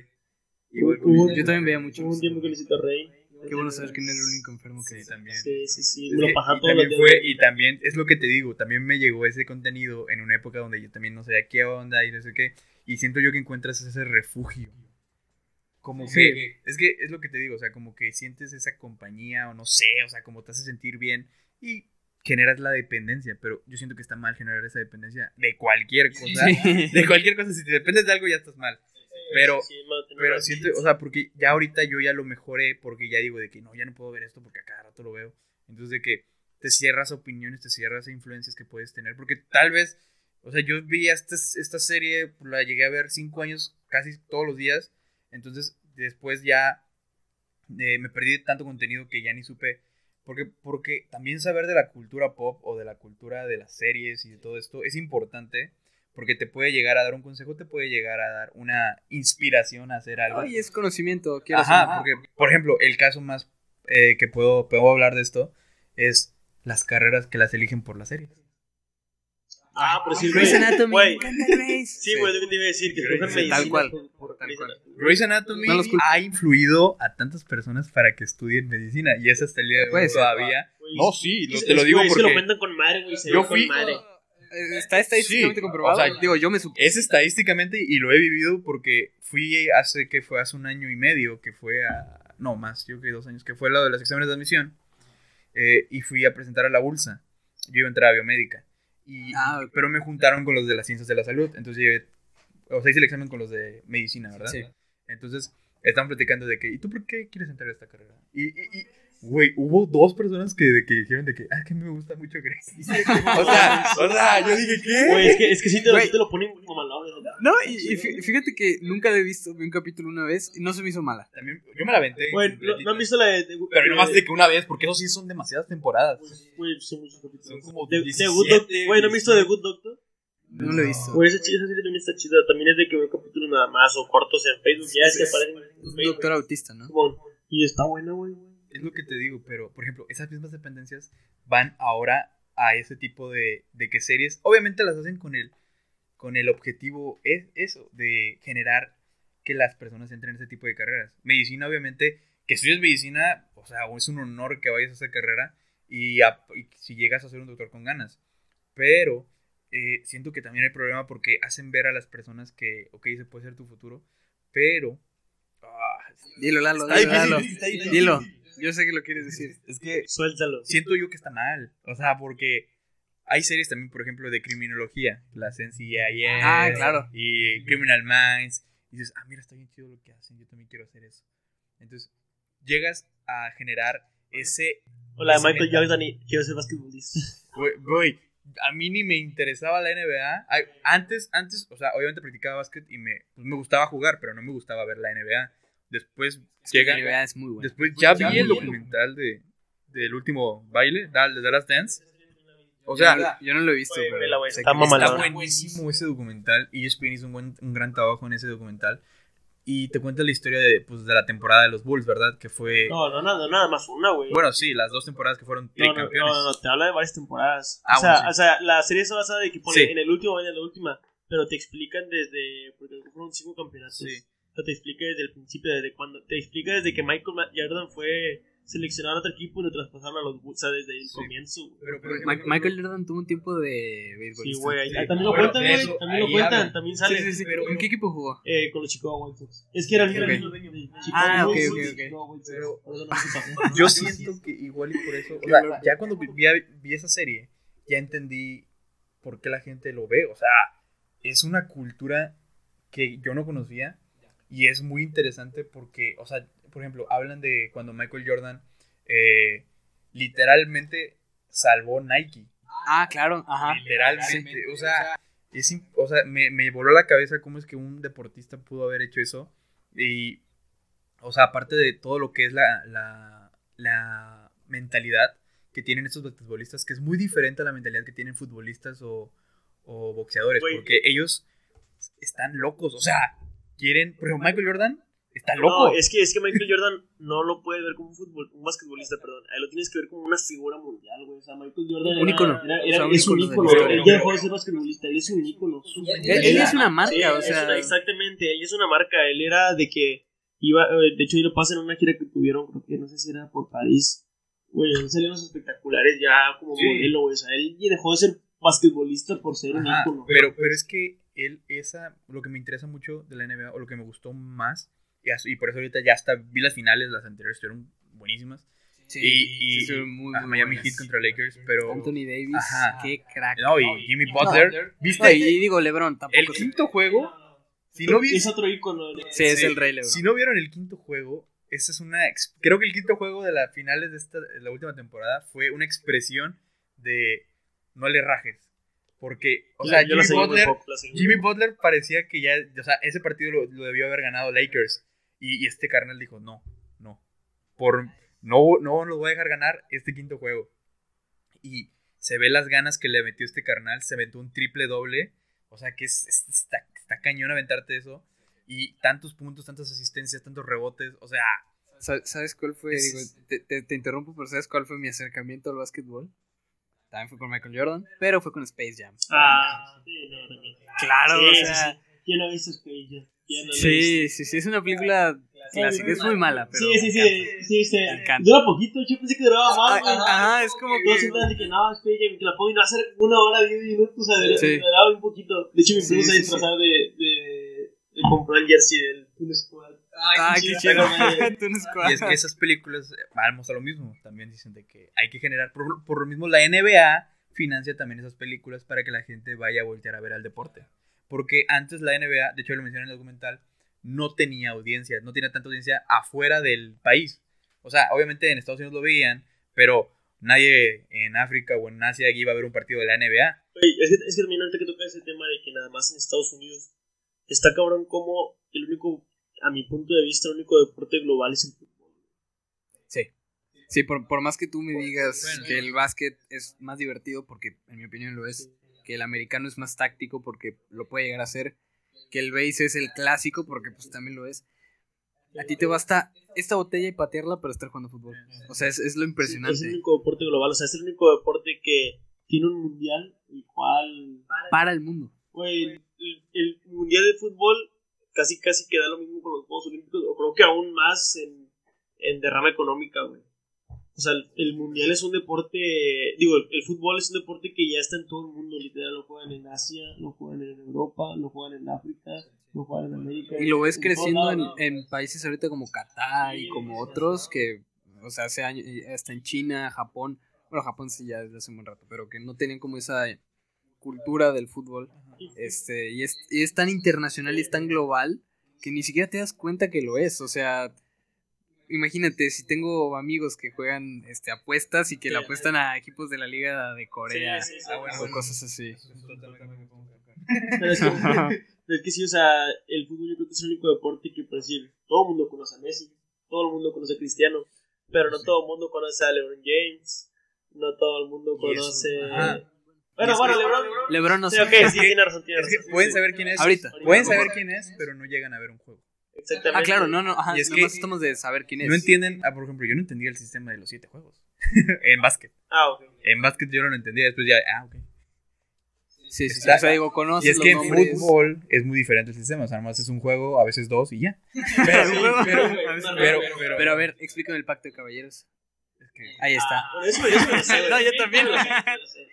Igual con Hubo- Luisito Yo también veía mucho. Hubo un tiempo que Luisito Rey. Qué bueno saber que no era el único enfermo que Sí, también. Sí, sí, sí. Es Me lo que- pasaba y los también fue, y también, es lo que te digo, también me llegó ese contenido en una época donde yo también no sabía qué onda y no sé qué, y siento yo que encuentras ese refugio. Como que, es que es lo que te digo, o sea, como que sientes esa compañía, o no sé, o sea, como te hace sentir bien, y generas la dependencia, pero yo siento que está mal generar esa dependencia de cualquier cosa. De cualquier cosa, si te dependes de algo ya estás mal. Pero, Sí, pero siento, o sea, porque ya ahorita yo ya lo mejoré, porque ya digo de que no, ya no puedo ver esto porque a cada rato lo veo. Entonces de que te cierras a opiniones, te cierras a influencias que puedes tener, porque tal vez, o sea, yo vi esta, esta serie, la llegué a ver cinco años casi todos los días, entonces después ya eh, me perdí de tanto contenido que ya ni supe, porque, porque también saber de la cultura pop o de la cultura de las series y de todo esto es importante. Porque te puede llegar a dar un consejo, te puede llegar a dar una inspiración a hacer algo. Oye, es conocimiento. quieras o Ajá, porque, por ejemplo, el caso más eh, que puedo, puedo hablar de esto es las carreras que las eligen por las series. Ah, pero sí, Grey's güey. Anatomy. Güey, me encanta Grey's. Sí, güey, lo que te iba a decir, que Grey's Anatomy. medicina Tal cual, por- tal Grey's cual. Anatomy. Grey's Anatomy No ha influido a tantas personas para que estudien medicina y es hasta el día de hoy todavía. No, sí, lo- es- te lo es- digo es que porque lo cuentan con madre, güey. se yo con fui- madre. Eh, Está estadísticamente Sí, comprobado. o sea, Digo, yo me es estadísticamente y lo he vivido porque fui hace que fue hace un año y medio que fue a no más yo creo que dos años que fue lo de los exámenes de admisión eh, y fui a presentar a la bolsa yo iba a entrar a biomédica y Ah, ok. pero me juntaron con los de las ciencias de la salud entonces llevé o sea hice el examen con los de medicina verdad Sí. entonces estaban platicando de que y tú por qué quieres entrar a esta carrera y, y, y Güey, hubo dos personas que, de que dijeron de que, ah, que me gusta mucho Grace. o sea, o sea, yo dije, ¿qué? Güey, es que, es que sí te, Güey. te lo ponen como malado. ¿no? No, y, y fí- fíjate que nunca la he visto. Vi un capítulo una vez y no se me hizo mala. También, yo me la aventé. Güey, ¿no. ¿no han visto la de... de- Pero nomás de- de que una vez, porque eso sí son demasiadas temporadas. Güey, son muchos capítulos. Son como De, de 17, Good Doctor. Güey, ¿no han visto The Good Doctor? No lo he visto. Güey, esa, esa serie también está chida. También es de que veo capítulos nada más o cortos en Facebook. Ya es que aparecen en Un Facebook. doctor autista, ¿no? Y está buena, güey. Es lo que te digo, pero, por ejemplo, esas mismas dependencias van ahora a ese tipo de, de que series, obviamente las hacen con el, con el objetivo, es eso, de generar que las personas entren en ese tipo de carreras. Medicina, obviamente, que estudies medicina, o sea, es un honor que vayas a esa carrera y, a- y si llegas a ser un doctor con ganas. Pero eh, siento que también hay problema porque hacen ver a las personas que, ok, se puede ser tu futuro, pero... ah, Dilo, Lalo. Está Dilo, difícil, Lalo. está difícil. Dilo. Yo sé que lo quieres decir. es que Suéltalo. siento yo que está mal. O sea, porque hay series también, por ejemplo, de criminología. Las NCIS. Ah, claro. Y Criminal Minds. Y dices, ah, mira, está bien chido lo que hacen. Yo también quiero hacer eso. Entonces, llegas a generar ese. Hola, esa Michael. Jordan y quiero ser basquetbolista. Güey, güey, a mí ni me interesaba la NBA. Antes, antes, o sea, obviamente practicaba básquet y me, pues, me gustaba jugar, pero no me gustaba ver la NBA. Después llega. La NBA es muy buena. Después ya Ya vi el documental de, del último baile, de The Last Dance. O sea, yo no lo he visto. Güey, pero güey, sé está que- está buenísimo ese documental. Y ESPN hizo un, buen, un gran trabajo en ese documental. Y te cuenta la historia de, pues, de la temporada de los Bulls, ¿verdad? Que fue... No, no, nada, nada más una, güey. Bueno, sí, las dos temporadas que fueron No, no, tricampeones. no, no, te habla de varias temporadas. Ah, o, sea, bueno, sí. o sea, la serie se basa de que pone Sí. en el último año, en la última, pero te explican desde, porque fueron cinco campeonatos. Sí. O sea, te explica desde el principio, desde cuando, te explica desde que Michael Jordan fue seleccionado a otro equipo y lo traspasaron a los Bulls, o sea, desde el Sí. comienzo. Pero, Ma- Michael Jordan tuvo un tiempo de Sí, beisbolista. güey, Sí. ahí- también lo cuentan, güey, también lo cuentan, hablan. también Sí, sale. sí, sí. pero- ¿En qué equipo jugó? Eh, con los Chicago White Sox. Es que era el mismo dueño de Chicago Ah, ok, ok, y ok. Pero- yo siento que igual y por eso... O sea, ya cuando vi, vi- vi esa serie, ya entendí por qué la gente lo ve. O sea, es una cultura que yo no conocía y es muy interesante porque, o sea, por ejemplo, hablan de cuando Michael Jordan eh, literalmente salvó Nike. Ah, claro. Ajá. Literalmente. O sea, es, o sea me, me voló la cabeza cómo es que un deportista pudo haber hecho eso. Y, o sea, aparte de todo lo que es la, la, la mentalidad que tienen estos basquetbolistas, que es muy diferente a la mentalidad que tienen futbolistas o, o boxeadores, porque ellos están locos. O sea, quieren, por ejemplo, Michael Jordan está loco. No, es que, es que Michael Jordan no lo puedes ver como un, fútbol, un basquetbolista, perdón. Ahí lo tienes que ver como una figura mundial, güey. O sea, Michael Jordan Un era, era- O era- sea, un es un ícono. Él ya dejó de ser basquetbolista, él es un ícono. Él, él es una marca, Sí, o sea. una- exactamente, él es una marca. Él era de que iba, eh, de hecho, ahí lo pasa en una gira que tuvieron, creo que no sé si era por París. Güey, en los espectaculares ya como Sí. modelo, güey. O sea, él dejó de ser basquetbolista por ser un ícono. pero, pero es que él, esa, lo que me interesa mucho de la NBA, o lo que me gustó más, y, y por eso ahorita ya hasta vi las finales, las anteriores estuvieron buenísimas, Sí, y, sí, y- muy, a muy Miami buenas. Heat contra Lakers, pero... Anthony Davis, Ajá. qué crack. No, y Jimmy Butler. ¿Viste? No, y digo LeBron tampoco. el quinto juego, si no, vi- Es otro ícono. de- Sí, es Sí. el rey LeBron. si no vieron el quinto juego, esa es una... ex- Creo que el quinto juego de las finales de esta, de la última temporada fue una expresión de no le rajes. Porque, o sea, Jimmy Butler, poco, Jimmy Butler parecía que ya, o sea, ese partido lo, lo debió haber ganado Lakers. Y, y este carnal dijo, no, no. Por, no, no lo voy a dejar ganar este quinto juego. Y se ve las ganas que le metió este carnal. Se metió un triple doble. O sea que es, es- está, está cañón aventarte eso. Y tantos puntos, tantas asistencias, tantos rebotes. O sea, Sa- ¿Sabes cuál fue? Es- Digo, te, te- te interrumpo, pero ¿sabes cuál fue mi acercamiento al básquetbol? También fue con Michael Jordan, pero fue con Space Jam. Ah, sí, no, también. Claro, Sí, o sí, sea. sí. ¿Quién no ha visto Space Jam? ¿Quién no Sí, sí, sí, es una película clásica. Es muy mala, pero. Sí, sí, sí, encanta. sí, sí. Dura poquito, yo pensé que duraba Ah, más. güey. Ajá, es como que. siempre dicen que no, Space Jam, que la no va a ser una hora, diez minutos, de- Sí. me daba un poquito. De hecho, mi Sí, primo se sí, disfrazaba de, de, de comprar el jersey del Toon Squad. Ah, qué chido. Y es que esas películas vamos a lo mismo. También dicen de que hay que generar. Por, por lo mismo, la NBA financia también esas películas para que la gente vaya a voltear a ver al deporte. Porque antes la NBA, de hecho lo mencioné en el documental, no tenía audiencia, no tenía tanta audiencia afuera del país. O sea, obviamente en Estados Unidos lo veían, pero nadie en África o en Asia iba a ver un partido de la NBA. Oye, es que, es que también ahorita que toca ese tema de que nada más en Estados Unidos está cabrón como el único, a mi punto de vista, el único deporte global es el fútbol. Sí. Sí, por, por más que tú me digas Bueno. que el básquet es más divertido, porque en mi opinión lo es, que el americano es más táctico porque lo puede llegar a ser, que el base es el clásico porque pues también lo es. A ti te basta esta botella y patearla para estar jugando fútbol. O sea, es, es lo Es el impresionante. único deporte global, o sea, es el único deporte que tiene un mundial, el cual, Para el mundo. güey, el, el mundial de fútbol casi casi queda lo mismo con los Juegos Olímpicos, o creo que aún más en, en derrama económica, güey. O sea, el, el mundial es un deporte, digo, el, el fútbol es un deporte que ya está en todo el mundo, literal, lo juegan en Asia, lo juegan en Europa, lo juegan en África, lo juegan en América. Y lo ves en creciendo en, en países ahorita como Qatar y como otros que, o sea, hace años, hasta en China, Japón, bueno, Japón sí ya desde hace un buen rato, pero que no tenían como esa cultura del fútbol. Este, y es, y es tan internacional y es tan global que ni siquiera te das cuenta que lo es. O sea, imagínate, si tengo amigos que juegan este, apuestas y que le apuestan a equipos de la Liga de Corea Sí, sí, sí. Ah, bueno, o cosas así. Pero es, que, pero es que sí, o sea, el fútbol yo creo que es el único deporte que, por decir, todo el mundo conoce a Messi, todo el mundo conoce a Cristiano, pero no Sí. todo el mundo conoce a LeBron James, no todo el mundo conoce... Bueno, Y bueno, LeBron... Lebron no Sí, sé. ok, sí, tiene razón, tiene Es razón. pueden sí, saber quién es. Ahorita. Pueden saber quién es, pero no llegan a ver un juego. Exactamente. Ah, claro, no, no, ajá, Y es que- estamos de saber quién es. No entienden, ah, por ejemplo, yo no entendía el sistema de los siete juegos en básquet. Ah, ok. En básquet yo no lo entendía, después ya, ah, ok. Sí, sí, sí. Está- O sea, digo, Y conoces es los que en nombres. fútbol es muy diferente el sistema, o sea, nomás es un juego, a veces dos y ya. Pero, Sí, pero, pero- pero, pero- pero, Pero a ver, explícame el pacto de caballeros. Es que- Ahí está. Ah, eso, eso lo sé. No, yo también. Lo sé.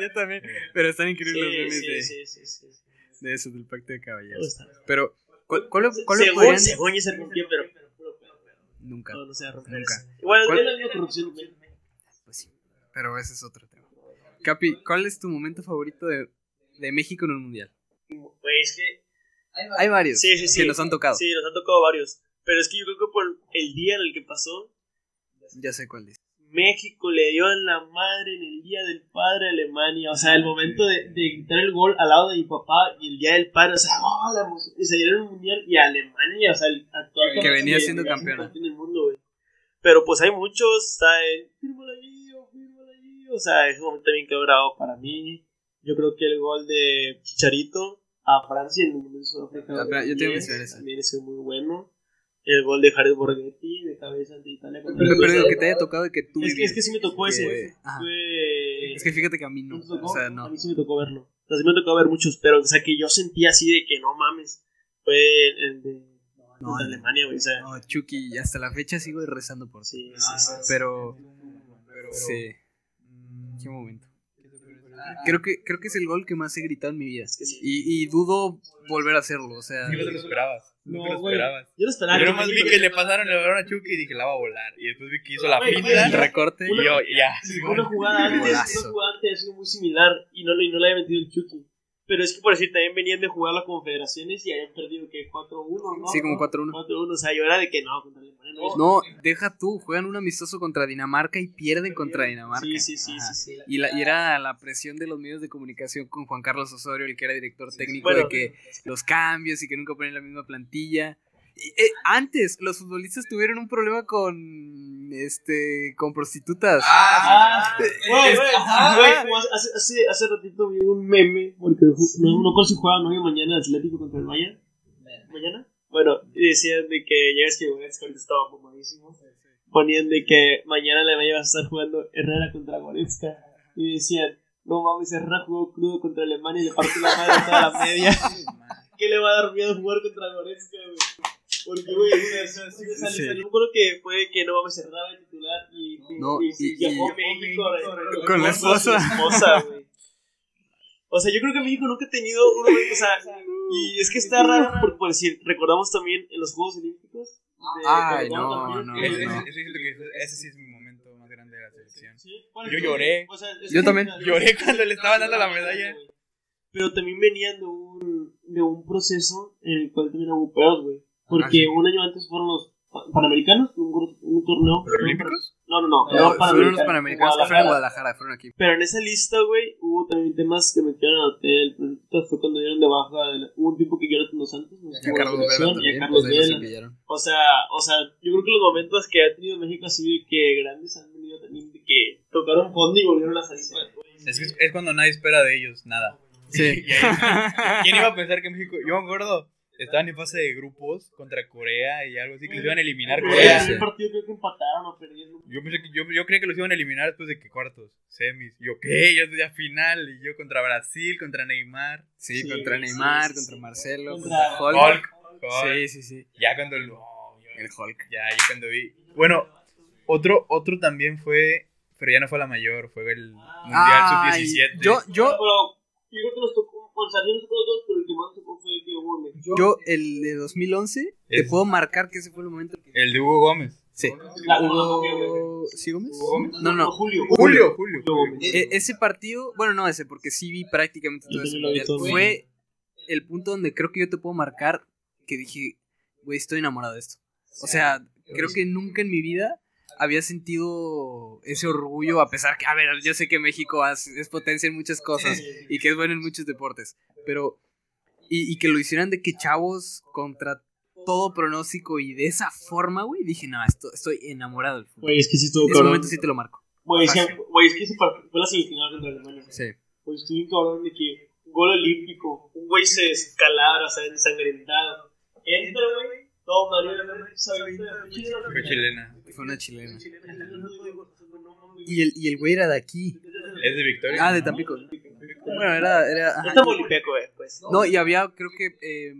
Yo también. Pero están increíbles los memes sí, de, sí, sí, sí, sí. de eso, del pacto de caballeros. Pero, ¿cuál, cuál, cuál lo Según, podrían- según ya se rompió, pero... pero, pero, pero, pero, Nunca. No, no se va a romper Nunca. eso. Igual, ¿Cuál- es la misma corrupción. Pues sí. Pero ese es otro tema. Capi, ¿cuál es tu momento favorito de, de México en un mundial? Güey, es que Hay varios Sí, sí, sí. que nos han tocado. Sí, nos han tocado varios. Pero es que yo creo que por el día en el que pasó, Ya sé cuál dice. México le dio en la madre en el Día del Padre a Alemania. O sea, el momento de, de gritar el gol al lado de mi papá y el Día del Padre. O sea, ¡oh, la emoción! Se dieron un mundial y Alemania, o sea, el actual Que venía siendo campeona. mundo, güey. Pero pues hay muchos, está el fírmala ahí, o sea, ese momento también quedó grabado para mí. Yo creo que el gol de Chicharito a Francia en el Mundial de Sudáfrica. Ah, pero yo te iba a 2010, mencionar ese. También es muy bueno. El gol de Jared Borghetti de cabeza ante Italia. contra Pero, pero que te haya tocado y que tú. Es que, es que sí me tocó ese. que-. Fue... Es que fíjate que a mí no. O sea, A no. mí sí me tocó verlo. O sea, sí me tocó ver muchos, pero o sea, que yo sentía así de que no mames. Fue el de, No, contra Alemania, güey. O sea, No, Chucky, hasta la fecha sigo rezando por ti. sí, sí, sí. Pero. Sí. Qué momento. Creo que, creo que es el gol que más he gritado en mi vida. Y, y dudo volver a hacerlo, o sea... Sí, no te lo esperabas. No, te No, lo güey. esperabas. Yo lo esperaba. Yo nomás vi que le pasaron el balón a Chucky y dije, la va a volar. Y después vi que hizo la Güey, finta. El recorte. Y yo, ya. Una jugada antes, una jugada antes ha sido muy similar y no, le- y no le había metido el Chucky. Pero es que por decir, también venían de jugar las confederaciones y habían perdido que 4-1, ¿no? Sí, como 4-1. 4-1, o sea, yo era de que no, contra Alemania no. No, deja tú, juegan un amistoso contra Dinamarca y pierden contra Dinamarca. Sí, sí, sí, Ajá. sí, sí. Y, la, y era la presión de los medios de comunicación con Juan Carlos Osorio, el que era director técnico, Bueno. de que los cambios y que nunca ponen la misma plantilla. Eh, antes, los futbolistas tuvieron un problema con este con prostitutas. Ah, güey, hace, hace, hace ratito vi un meme, porque no, no por si juegan hoy o mañana Atlético contra el Bayern. ¿Mañana? Bueno, y decían de que ya es que Goretzka ahorita estaba mamadísimo. Ponían de que mañana le Alemania va a estar jugando Herrera contra Goretzka. Y decían, no mames, Herrera jugó crudo contra Alemania y le partió la madre toda la media. ¿Qué le va a dar miedo jugar contra Goretzka, güey? Porque, güey, o sea, sí me sale- un gol que fue que no mames, Herrera era titular y, No, y, y- viajó y- a México re- Con la esposa. esposa, güey. O sea, yo creo que México nunca ha tenido un momento, o sea, y es que está raro por, por decir, recordamos también en los Juegos Olímpicos. de- Ay, de- no, no, que- Ese, no. ese- ese siento que ese- ese sí es mi momento más grande de la selección. Yo lloré. o sea, es Yo que- también. Lloré cuando le estaban dando la medalla. Pero también venían de un, de un proceso en el cual también hubo pedos, güey. Porque sí. un año antes fueron los pa- Panamericanos, un, un torneo. ¿Los olímpicos? No, no, no. No, no, fueron los panamericanos que fueron en Guadalajara. Fueron aquí. Pero en esa lista, güey, hubo también temas que metieron al hotel. Ejemplo, fue cuando dieron de baja. de la- Hubo un tiempo que Santos. no Y a Carlos la Vela y a Carlos pues Vela. O sea, o sea, yo creo que los momentos que ha tenido México así de que grandes han venido también de que tocaron fondo y volvieron a salir. Es que es, es cuando nadie espera de ellos nada. Sí. ¿Quién iba a pensar que México.? Yo me acuerdo, estaban en fase de grupos contra Corea y algo así, que los iban a eliminar Corea. en el partido creo que empataron o perdieron. Yo, pensé que, yo, yo creía que los iban a eliminar después de que cuartos, semis. Yo, ¿qué? Ya ya final. Y yo contra Brasil, contra Neymar. Sí, Sí, contra Neymar, sí, contra sí. Marcelo, Contra contra Hulk. Hulk. Hulk. Sí, sí, sí. Ya cuando lo. El Hulk. Ya, yo cuando vi. Bueno, otro, otro también fue. Pero ya no fue la mayor, fue el Mundial Ay, Sub-17. yo, yo, Pero yo creo que nos tocó, o sea, sí nos tocó los dos, pero el que más tocó fue el que hubo en México. yo, el de 2011, te Es- puedo marcar que ese fue el momento. que- El de Hugo Gómez. Sí. La- Hugo... ¿Sí, Gómez? ¿Hugo Gómez? No, no. Julio. Julio, Julio. Julio. E- ese partido, bueno, no ese, porque sí vi prácticamente todo todo. Fue el punto donde creo que yo te puedo marcar que dije, güey, estoy enamorado de esto. O sea, creo que nunca en mi vida había sentido ese orgullo, a pesar que, a ver, yo sé que México es potencia en muchas cosas y que es bueno en muchos deportes, pero, y, y que lo hicieran de que chavos contra todo pronóstico y de esa forma, güey, dije, no, esto, estoy enamorado del fútbol. Güey, es que sí estuvo Ese cabrón. momento sí te lo marco. Güey, es que, güey, es que ese partido fue la semifinal contra Alemania. Sí. Pues estuvo bien cabrón de que un gol olímpico, un güey se descalabra, o sea, ensangrentado. Entra, güey, todo Mario, ¿sabes? Fue chilena. Fue una chilena. Y el, y el güey era de aquí. Es de Victoria. Ah, de Tampico. Bueno, era. era ajá. Güey, pues. No, y había, creo que. eh,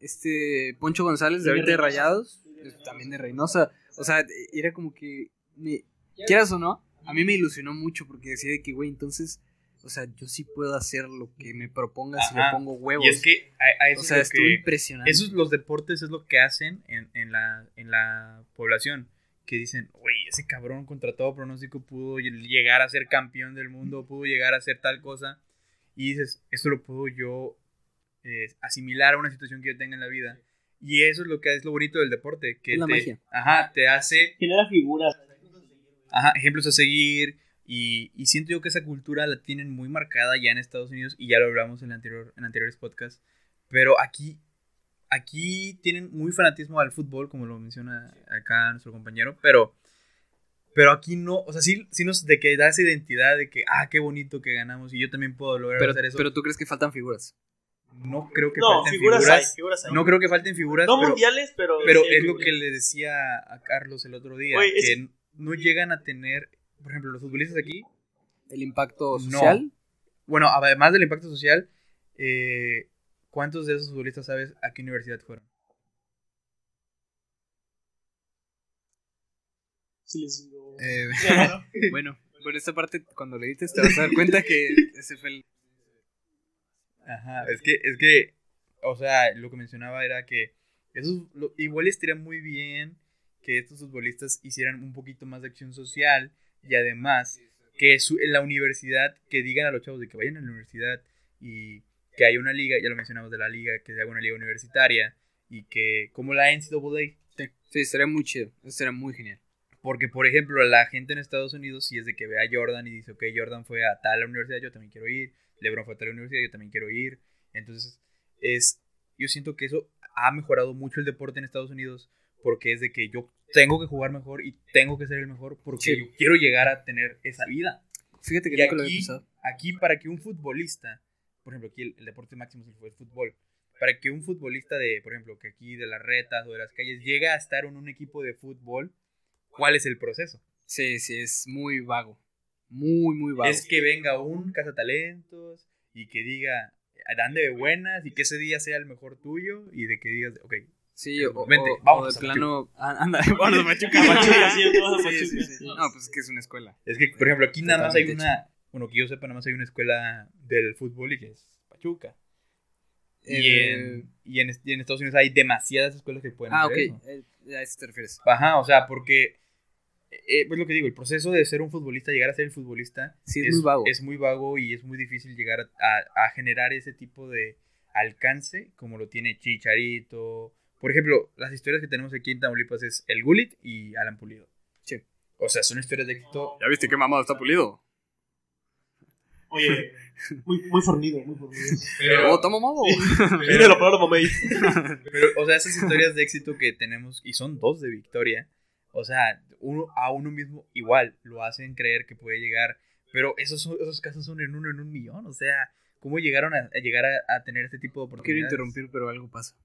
este. Poncho González, de ahorita de Rayados. eh, También de Reynosa. O sea, era como que. Me, quieras o no, a mí me ilusionó mucho porque decía de que, güey, entonces. O sea, yo sí puedo hacer lo que me propongas si le Ajá. pongo huevos. Y es que a, a eso o sea, es estuvo impresionante. Esos los deportes es lo que hacen en, en, la, en la población. Que dicen, güey, ese cabrón contra todo pronóstico pudo llegar a ser campeón del mundo, pudo llegar a hacer tal cosa. Y dices, esto lo puedo yo eh, asimilar a una situación que yo tenga en la vida. Y eso es lo que es lo bonito del deporte. Que Es la te, magia. Ajá, te hace Genera figuras. ajá, ejemplos a seguir. Y, y siento yo que esa cultura la tienen muy marcada ya en Estados Unidos. Y ya lo hablamos en, el anterior, en anteriores podcasts. Pero aquí, aquí tienen muy fanatismo al fútbol, como lo menciona acá nuestro compañero. Pero, pero aquí no, o sea, sí, sí nos de que da esa identidad de que, ah, qué bonito que ganamos. Y yo también puedo lograr pero, hacer eso. pero tú crees que faltan figuras. no creo que No, falten figuras, figuras. hay, figuras hay. No creo que falten figuras. No pero, mundiales, pero. pero sí, es lo güey. que le decía a Carlos el otro día, Oye, es- que no llegan a tener, por ejemplo, los futbolistas aquí, El impacto No. social. bueno, además del impacto social, eh, ¿cuántos de esos futbolistas sabes a qué universidad fueron? Sí, les digo. Eh, Bueno, bueno, Bueno, esta parte, cuando le edites, te vas a dar cuenta que ese fue el. Ajá, es que, es que, o sea, lo que mencionaba era que eso igual estaría muy bien que estos futbolistas hicieran un poquito más de acción social y además que en la universidad, que digan a los chavos de que vayan a la universidad y que haya una liga, ya lo mencionamos de la liga, que se haga una liga universitaria y que, como la NCAA. Sí, sí sería muy chido, eso sería muy genial. Porque, por ejemplo, la gente en Estados Unidos, si es de que ve a Jordan y dice, ok, Jordan fue a tal universidad, yo también quiero ir. LeBron fue a tal universidad, yo también quiero ir. Entonces, es, yo siento que eso ha mejorado mucho el deporte en Estados Unidos porque es de que yo tengo que jugar mejor y tengo que ser el mejor porque yo quiero llegar a tener esa vida. Fíjate que y aquí, lo aquí para que un futbolista, por ejemplo, aquí el, deporte máximo fue el fútbol, para que un futbolista de, por ejemplo, que aquí de las retas o de las calles llegue a estar en un equipo de fútbol, ¿cuál es el proceso? Sí, sí, es muy vago. Muy, muy vago. Es que venga un cazatalentos y que diga, ande de buenas y que ese día sea el mejor tuyo y de que digas, ok, Sí, o, Vente, vamos de plano. Anda, vamos a Pachuca. sí, sí, sí, No, pues es que es una escuela. Es que, por ejemplo, aquí nada más hay una. Bueno, que yo sepa, nada más hay una escuela del fútbol y que es Pachuca. Y, eh, en, y, en, y, en, Estados Unidos hay demasiadas escuelas que pueden Ah, ok. Eh, a eso te refieres. Ajá, o sea, porque. Eh, pues lo que digo, el proceso de ser un futbolista, llegar a ser el futbolista. Sí, es, muy vago. Es muy vago y es muy difícil llegar a, a generar ese tipo de alcance como lo tiene Chicharito por ejemplo, las historias que tenemos aquí en Tamaulipas es el Gulit y Alan Pulido. Sí. O sea, son historias de éxito. ¿Ya viste qué mamado está Pulido? Oye, muy, muy fornido, muy fornido. Pero, oh, toma mamado. Mire la palabra mamey. Pero, o sea, esas historias de éxito que tenemos, y son dos de victoria, o sea, uno a uno mismo igual lo hacen creer que puede llegar, pero esos, esos casos son en uno en un millón, o sea, ¿cómo llegaron a, llegar a, a, tener este tipo de oportunidades? Quiero interrumpir, pero algo pasa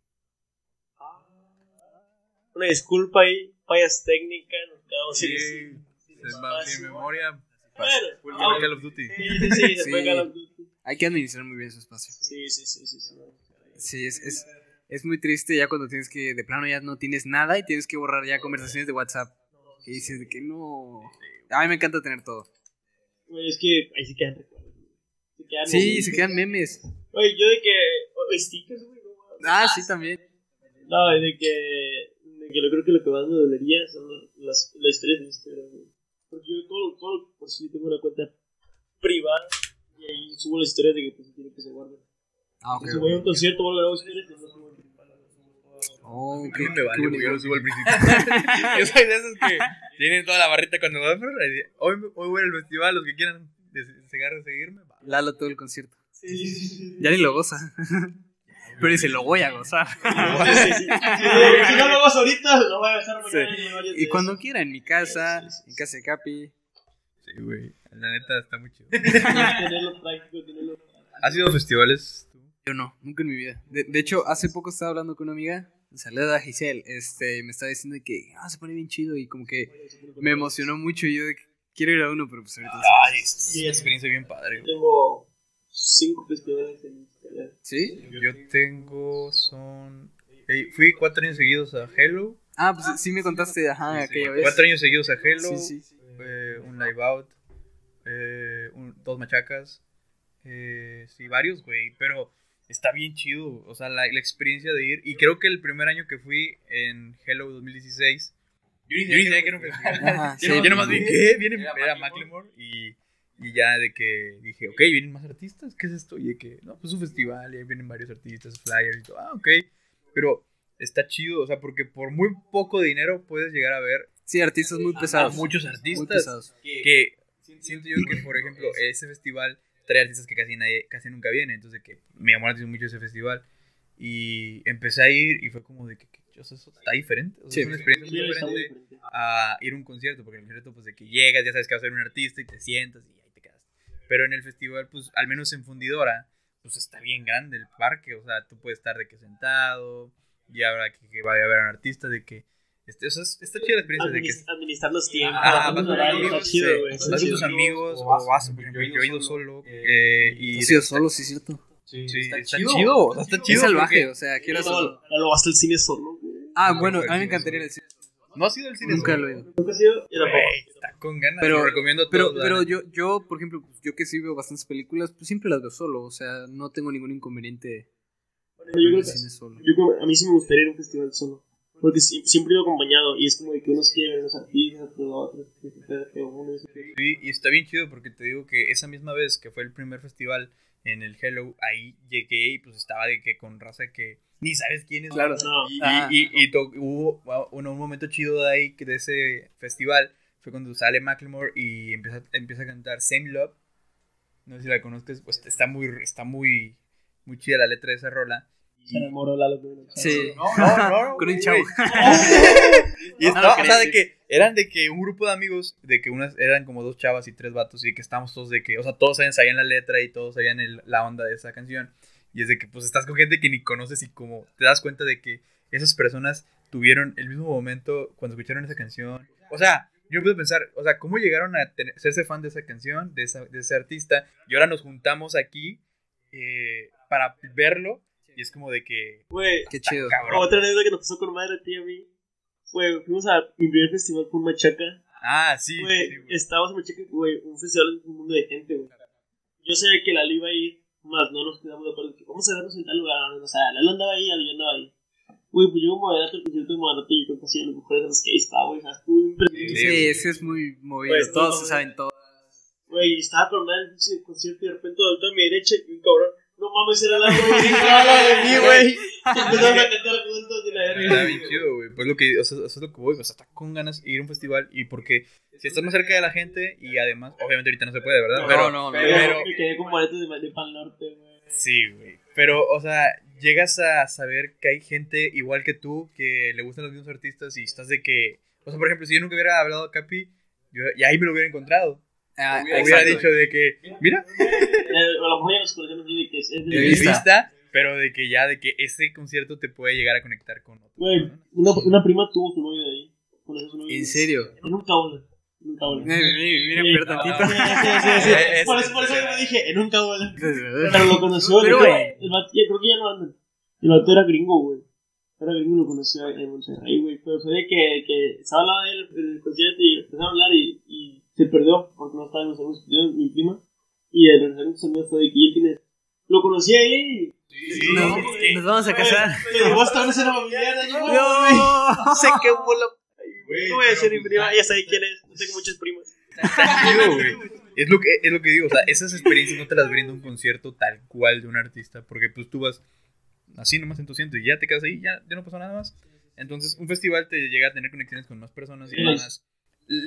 una disculpa ahí, fallas técnicas, nos quedamos sí, sin, sin memoria. Bueno, ah, Call of Duty. Sí, sí, sí, Call of Duty. Hay que administrar muy bien su espacio. Sí, sí, sí, sí. Sí, es, es, es muy triste ya cuando tienes que, de plano ya no tienes nada y tienes que borrar ya conversaciones de WhatsApp. Y dices que no. A mí me encanta tener todo. es que ahí sí quedan recuerdos. Se quedan sí, se quedan memes. Oye, yo de que. stickers, güey. ah, sí, también. No, de que que yo creo que lo que más me dolería son las, las historias de Instagram, Porque yo todo, todo por si tengo una cuenta privada y ahí subo las historias de que pues tiene que se guarden. Ah, ok. Si voy a un concierto o algo, grabo historias y no subo Oh, qué, me vale, yo lo subo al principio. yo soy de esos que tienen toda la barrita cuando van. Hoy, hoy voy al festival, los que quieran seguirme. Lalo todo el concierto. Sí. Ya ni lo goza. Pero dice, lo voy a gozar. si no lo gozo ahorita, lo voy a dejar Y cuando quiera, en mi casa, en casa de Capi. Sí, güey. La neta está muy chido. ¿Has ido a festivales? Yo no, nunca en mi vida. De, de, hecho, hace poco estaba hablando con una amiga. Saluda a Giselle. Este, me estaba diciendo que ah, se pone bien chido y como que me emocionó mucho. Y yo de que quiero ir a uno, pero pues ahorita. Ay, es una experiencia bien padre. Tengo cinco festivales en ¿Sí? Yo tengo, son... fui cuatro años seguidos a Hello. Ah, pues sí me contaste, ajá, aquella vez. Cuatro años seguidos a Hello. Sí, sí. un live out. Eh, dos machacas. Eh, sí, varios, güey. Pero está bien chido. O sea, la, la, experiencia de ir. Y creo que el primer año que fui en Hello 2016. Yo ni sabía que era un festival. Yo nomás vi que viene. Era Macklemore y y ya de que dije, ok, vienen más artistas, ¿qué es esto? Y de que, no, pues un festival, y ahí vienen varios artistas, flyers y todo, ah, ok. Pero está chido, o sea, porque por muy poco dinero puedes llegar a ver. Sí, artistas muy pesados. muchos artistas. Que, siento yo que, por ejemplo, ese festival trae artistas que casi nadie, casi nunca vienen, entonces que me llamó la atención mucho ese festival. Y empecé a ir y fue como de que, eso está diferente. es una experiencia muy diferente a ir a un concierto, porque el concierto, pues de que llegas, ya sabes que vas a ser un artista y te sientas y pero en el festival, pues al menos en Fundidora, pues está bien grande el parque. O sea, tú puedes estar de que sentado, y habrá que, que vaya a ver a un artista, de que. Este, o sea, está chida la experiencia de que. Administrar los tiempos. Ah, vas con amigos, vas con tus amigos, o vas, por ejemplo, yo he ido solo. Eh, y ¿Has ido solo, sí, es cierto? Sí, está, chido. Está chido. Es salvaje, o sea, quiero hacerlo. Lo vas al cine solo, Ah, bueno, a mí me encantaría ir al cine ¿No has ido al cine Nunca lo he ido. Nunca he sido. Yo tampoco. Güey, está con ganas. Pero- lo recomiendo a Pero, pero yo, yo, por ejemplo, pues, yo que sí veo bastantes películas, pues siempre las veo solo. O sea, no tengo ningún inconveniente Bueno, en yo creo el que cine solo. Yo a mí sí me gustaría ir a un festival solo. Porque si- siempre he ido acompañado y es como de que unos quieren ver a los artistas, uno y se- Sí, y está bien chido porque te digo que esa misma vez que fue el primer festival en el Hello, ahí llegué y pues estaba de que con raza que ni sabes quién es. Claro. No. Y, y, y, y to- hubo un momento chido de ahí, que de ese festival, fue cuando sale Macklemore y empieza, empieza a cantar Same Love. No sé si la conozcas, pues está muy, está muy, muy chida la letra de esa rola. Se enamoró chava. Sí. No, no, no, Con un chavo. Y No estaba, o sea, de que eran de que un grupo de amigos, de que unas eran como dos chavas y tres vatos, y que estábamos todos de que, o sea, todos sabían, sabían la letra y todos sabían el- la onda de esa canción. Y es de que, pues, estás con gente que ni conoces y como te das cuenta de que esas personas tuvieron el mismo momento cuando escucharon esa canción. O sea, yo puedo pensar, o sea, ¿cómo llegaron a tener, serse fan de esa canción, de, esa, de ese artista? Y ahora nos juntamos aquí eh, para verlo. Y es como de que, Güey, Qué chido. cabrón. otra anécdota que nos pasó con madre a ti y a mí. Güey, fuimos a mi primer festival por Machaca. Ah, sí. Güey, sí, estábamos en Machaca, güey, un festival un mundo de gente, güey. Yo sabía que Lalo iba a ir, más no nos quedamos de acuerdo. que Vamos a vernos en tal lugar. O sea, Lalo andaba ahí, yo andaba ahí. Güey, pues yo como moderato el concierto de moderato, yo creo que así a los mejores de los que ahí está, güey. O sea, estuvo impresionante. Sí, ese es muy movido. Pues, Todos no, se saben todo. Güey, estaba con el pinche concierto y de repente volteó a mi derecha y un cabrón. No mames, era. Estaba lado de mí, güey. A cantar juntos y la Está verga. bien chido, güey. Pues lo que, o sea, eso es lo que voy, o sea, está con ganas de ir a un festival y porque si estás más cerca de la gente y además, obviamente ahorita no se puede, ¿verdad? No, pero, no, no. Pero, pero- me quedé con boletos de, Pan Norte, güey. sí, güey. Pero, o sea, llegas a saber que hay gente igual que tú que le gustan los mismos artistas y estás de que, o sea, por ejemplo, si yo nunca hubiera hablado a Capi, yo, y ahí me lo hubiera encontrado. Ah, Hubiera exacto. dicho de que, mira, Eh, a lo mejor ya nos conocemos de que es, es de, De de vista. Pero de que ya, de que ese concierto te puede llegar a conectar con otro. Güey, una, una prima tuvo su novio de ahí. Su novio. ¿En serio? En un cabola. En un cabola. Mira, mira, mira, tantito. sí, sí, sí, sí. Por eso, por eso yo dije, en un cabola. Pero lo conoció. Pero, güey. El vato, ya, creo que ya no andan. El vato era gringo, güey. Era gringo y lo conoció en Monterrey, güey. Pero fue de que, que estaba al lado de él en el concierto y empezaron a hablar y, y se perdió porque no estaba en los amigos yo, mi prima. Y el sus amigos fue de que ya tiene. Lo conocí ahí. Sí, No, nos vamos a casar. Le digo, hasta una cena familiar. No, güey. No. Se quemó la. Güey, No voy a decir mi prima, ella sabe quién es. No tengo muchas primas. Está chido, güey. Es lo, que, es lo que digo, o sea, esas experiencias no te las brinda un concierto tal cual de un artista, porque pues tú vas así nomás en tu asiento y ya te quedas ahí, ya, ya no pasó nada más. Entonces, un festival te llega a tener conexiones con más personas y Sí. demás.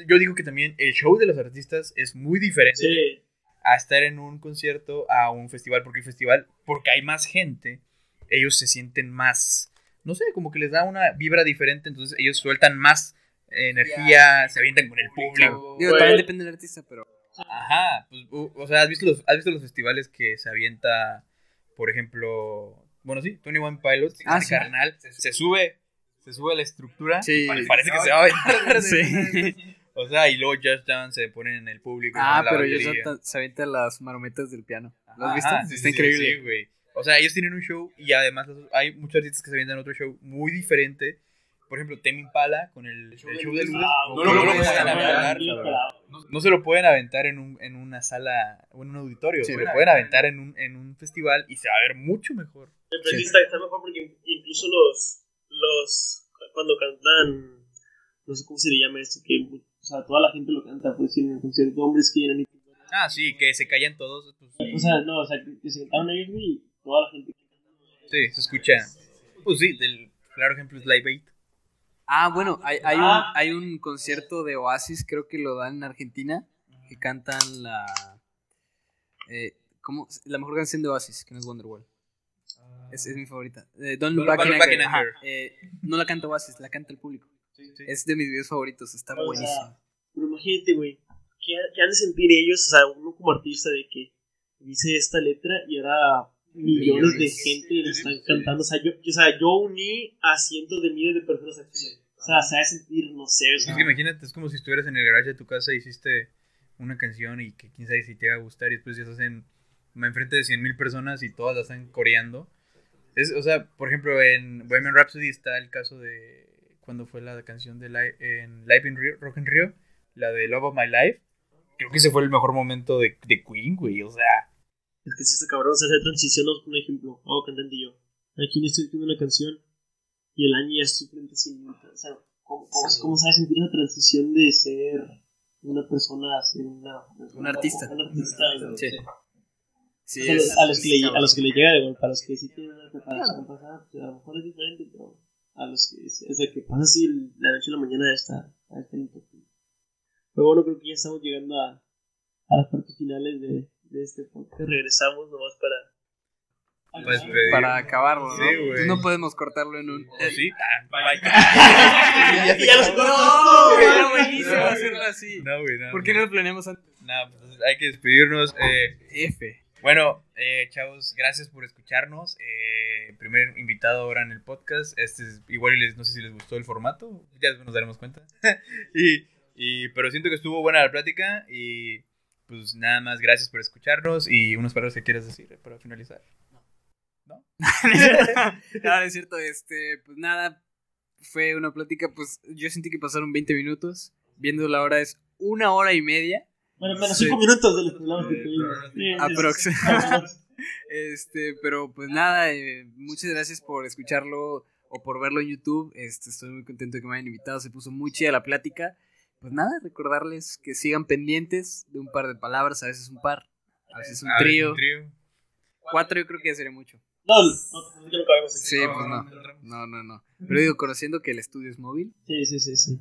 Yo digo que también el show de los artistas es muy diferente Sí. A estar en un concierto a un festival, porque el festival, porque hay más gente, ellos se sienten más, no sé, como que les da una vibra diferente, entonces ellos sueltan más energía, se avientan con el público. Digo, también depende del artista, pero. Ajá, pues, o sea, ¿has visto, los, ¿has visto los festivales que se avienta, por ejemplo, bueno, sí, 21 Pilots, Ah, este sí. carnal, se sube, se sube a la estructura, Sí. pare- parece que se va a aventar. Sí. O sea, y luego Just Dance se ponen en el público. Ah, pero ellos se avienta las marometas del piano. ¿Lo has Ajá, visto? sí, Está sí, increíble. Sí, güey. O sea, ellos tienen un show y además hay muchos artistas que se avientan otro show muy diferente. Por ejemplo, Temi Impala con el, el show de. Ah, no, lo- no lo pueden aventar, se lo pueden aventar en, un, en una sala o en un auditorio. Sí, se lo pueden aventar en un, en un festival y se va a ver mucho mejor. Sí está, está mejor porque incluso los, los, cuando cantan, no sé cómo se le llama esto, que, sea, toda la gente lo canta, pues, en el concierto, hombres que llenan y Ah, sí, que se callan todos. pues, sí. O sea, no, o sea, que, que se cantaron ellos, y toda la gente. Sí, se escucha. Pues sí, del claro ejemplo es Live Aid. Ah, bueno, hay, hay, un, Ah. hay un concierto de Oasis, creo que lo dan en Argentina, que cantan la. Eh, ¿cómo? La mejor canción de Oasis, que no es Wonderwall. Es, es mi favorita. Eh, Don't Look Back in Back Anger. in Ajá. Anger. Eh, no la canta Oasis, la canta el público. Es de mis videos favoritos, está O sea, buenísimo. pero imagínate, güey, ¿qué, qué han de sentir ellos, o sea, uno como artista, de que dice esta letra y ahora millones de gente le están cantando? O sea, yo, o sea, yo uní a cientos de miles de personas aquí. O sea, se ha de sentir, no sé, o Es que imagínate, es como si estuvieras en el garage de tu casa y hiciste una canción y que quién sabe si te va a gustar y después ya estás en enfrente de 100.000 personas y todas la están coreando. Es, o sea, por ejemplo, en Bohemian Rhapsody está el caso de cuando fue la canción de Live en Live in Rio, Rock in Rio, la de Love of My Life. Creo que ese fue el mejor momento de, de Queen, güey. O sea, Es que si está cabrón, o sea, hacer transiciones, por ejemplo, hago cantante yo. Aquí no estoy escribiendo una canción y el año ya estoy frente a 100 O sea, ¿cómo, cómo, cómo sabes sentir esa transición de ser una persona a ser una, Un artista. Un artista, güey? Sí. Sí, O sea, es- a, los que le, a los que le llega de golpe, a los que sí tienen una preparación pasada, pues a lo mejor es diferente, pero a los que, o sea, que pasa así el- la noche a la mañana está importante. Pero bueno, creo que ya estamos llegando a, a las partes finales de, de este podcast. Regresamos nomás para... Pues, Para acabarlo, ¿no? Sí, güey. No podemos cortarlo en un... ¿o sí? Ah. Y ya los No, era buenísimo hacerlo así. No, güey, no. ¿Por qué no lo planeamos antes? No, pues hay que despedirnos. Eh, F. Bueno, eh, chavos, gracias por escucharnos. Eh, primer invitado ahora en el podcast. Este es, igual les, no sé si les gustó el formato, ya nos daremos cuenta. y, y- pero siento que estuvo buena la plática y pues nada más gracias por escucharnos y unas palabras que quieras decir para finalizar. Claro, es cierto, este, pues nada, fue una plática, pues yo sentí que pasaron 20 minutos, viendo la hora es una hora y media, Bueno, menos Sí. 5 minutos de los problemas que tuvimos. Aprox. este, pero pues nada, eh, muchas gracias por escucharlo o por verlo en YouTube, este, estoy muy contento de que me hayan invitado, se puso muy chida la plática, pues nada, recordarles que sigan pendientes de un par de palabras, a veces un par, a veces un trío, cuatro yo creo que ya sería mucho. No, no, no, que no cabemos aquí. Sí, pues no, no, no, no, pero digo, conociendo que el estudio es móvil, Sí, sí, sí, sí.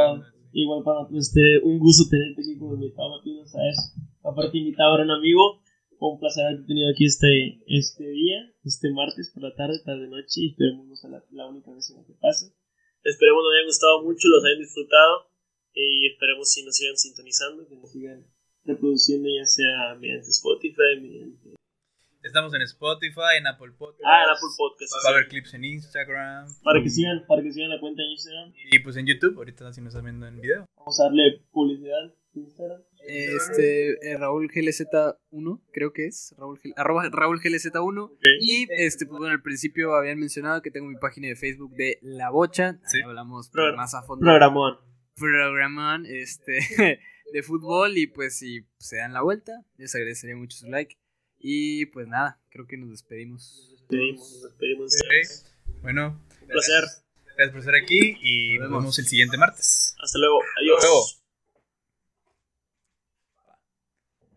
Ah, igual para este, un gusto tenerte aquí como invitado, Martín, ¿sabes? Aparte invitado ahora un amigo, fue un placer haberte tenido aquí este, este día, este martes por la tarde, tarde noche, y esperemos no sea la, la única vez en la que pase. Esperemos nos haya gustado mucho, los hayan disfrutado, y esperemos si nos sigan sintonizando, que nos sigan reproduciendo ya sea mediante Spotify, mediante... Estamos en Spotify, en Apple Podcast. Ah, en Apple Podcast. Va a haber clips en Instagram. Para que sigan, para que sigan la cuenta en Instagram, Y pues en YouTube, ahorita si nos están viendo en video. vamos a darle publicidad en Instagram. Este, eh, Raúl GLZ1, creo que es, Raúl, arroba Raúl GLZ1. Ok. Y este, pues bueno, al principio habían mencionado que tengo mi página de Facebook de La Bocha. Sí. Hablamos Pro- más a fondo. Programón. Programón, este, de fútbol. Y pues si se dan la vuelta, les agradecería mucho su like. Y pues nada, creo que nos despedimos. despedimos, nos despedimos. Ok. Bueno, Un placer. gracias por estar aquí y Nos nos vemos. vemos el siguiente martes. Hasta luego. Adiós. Hasta luego.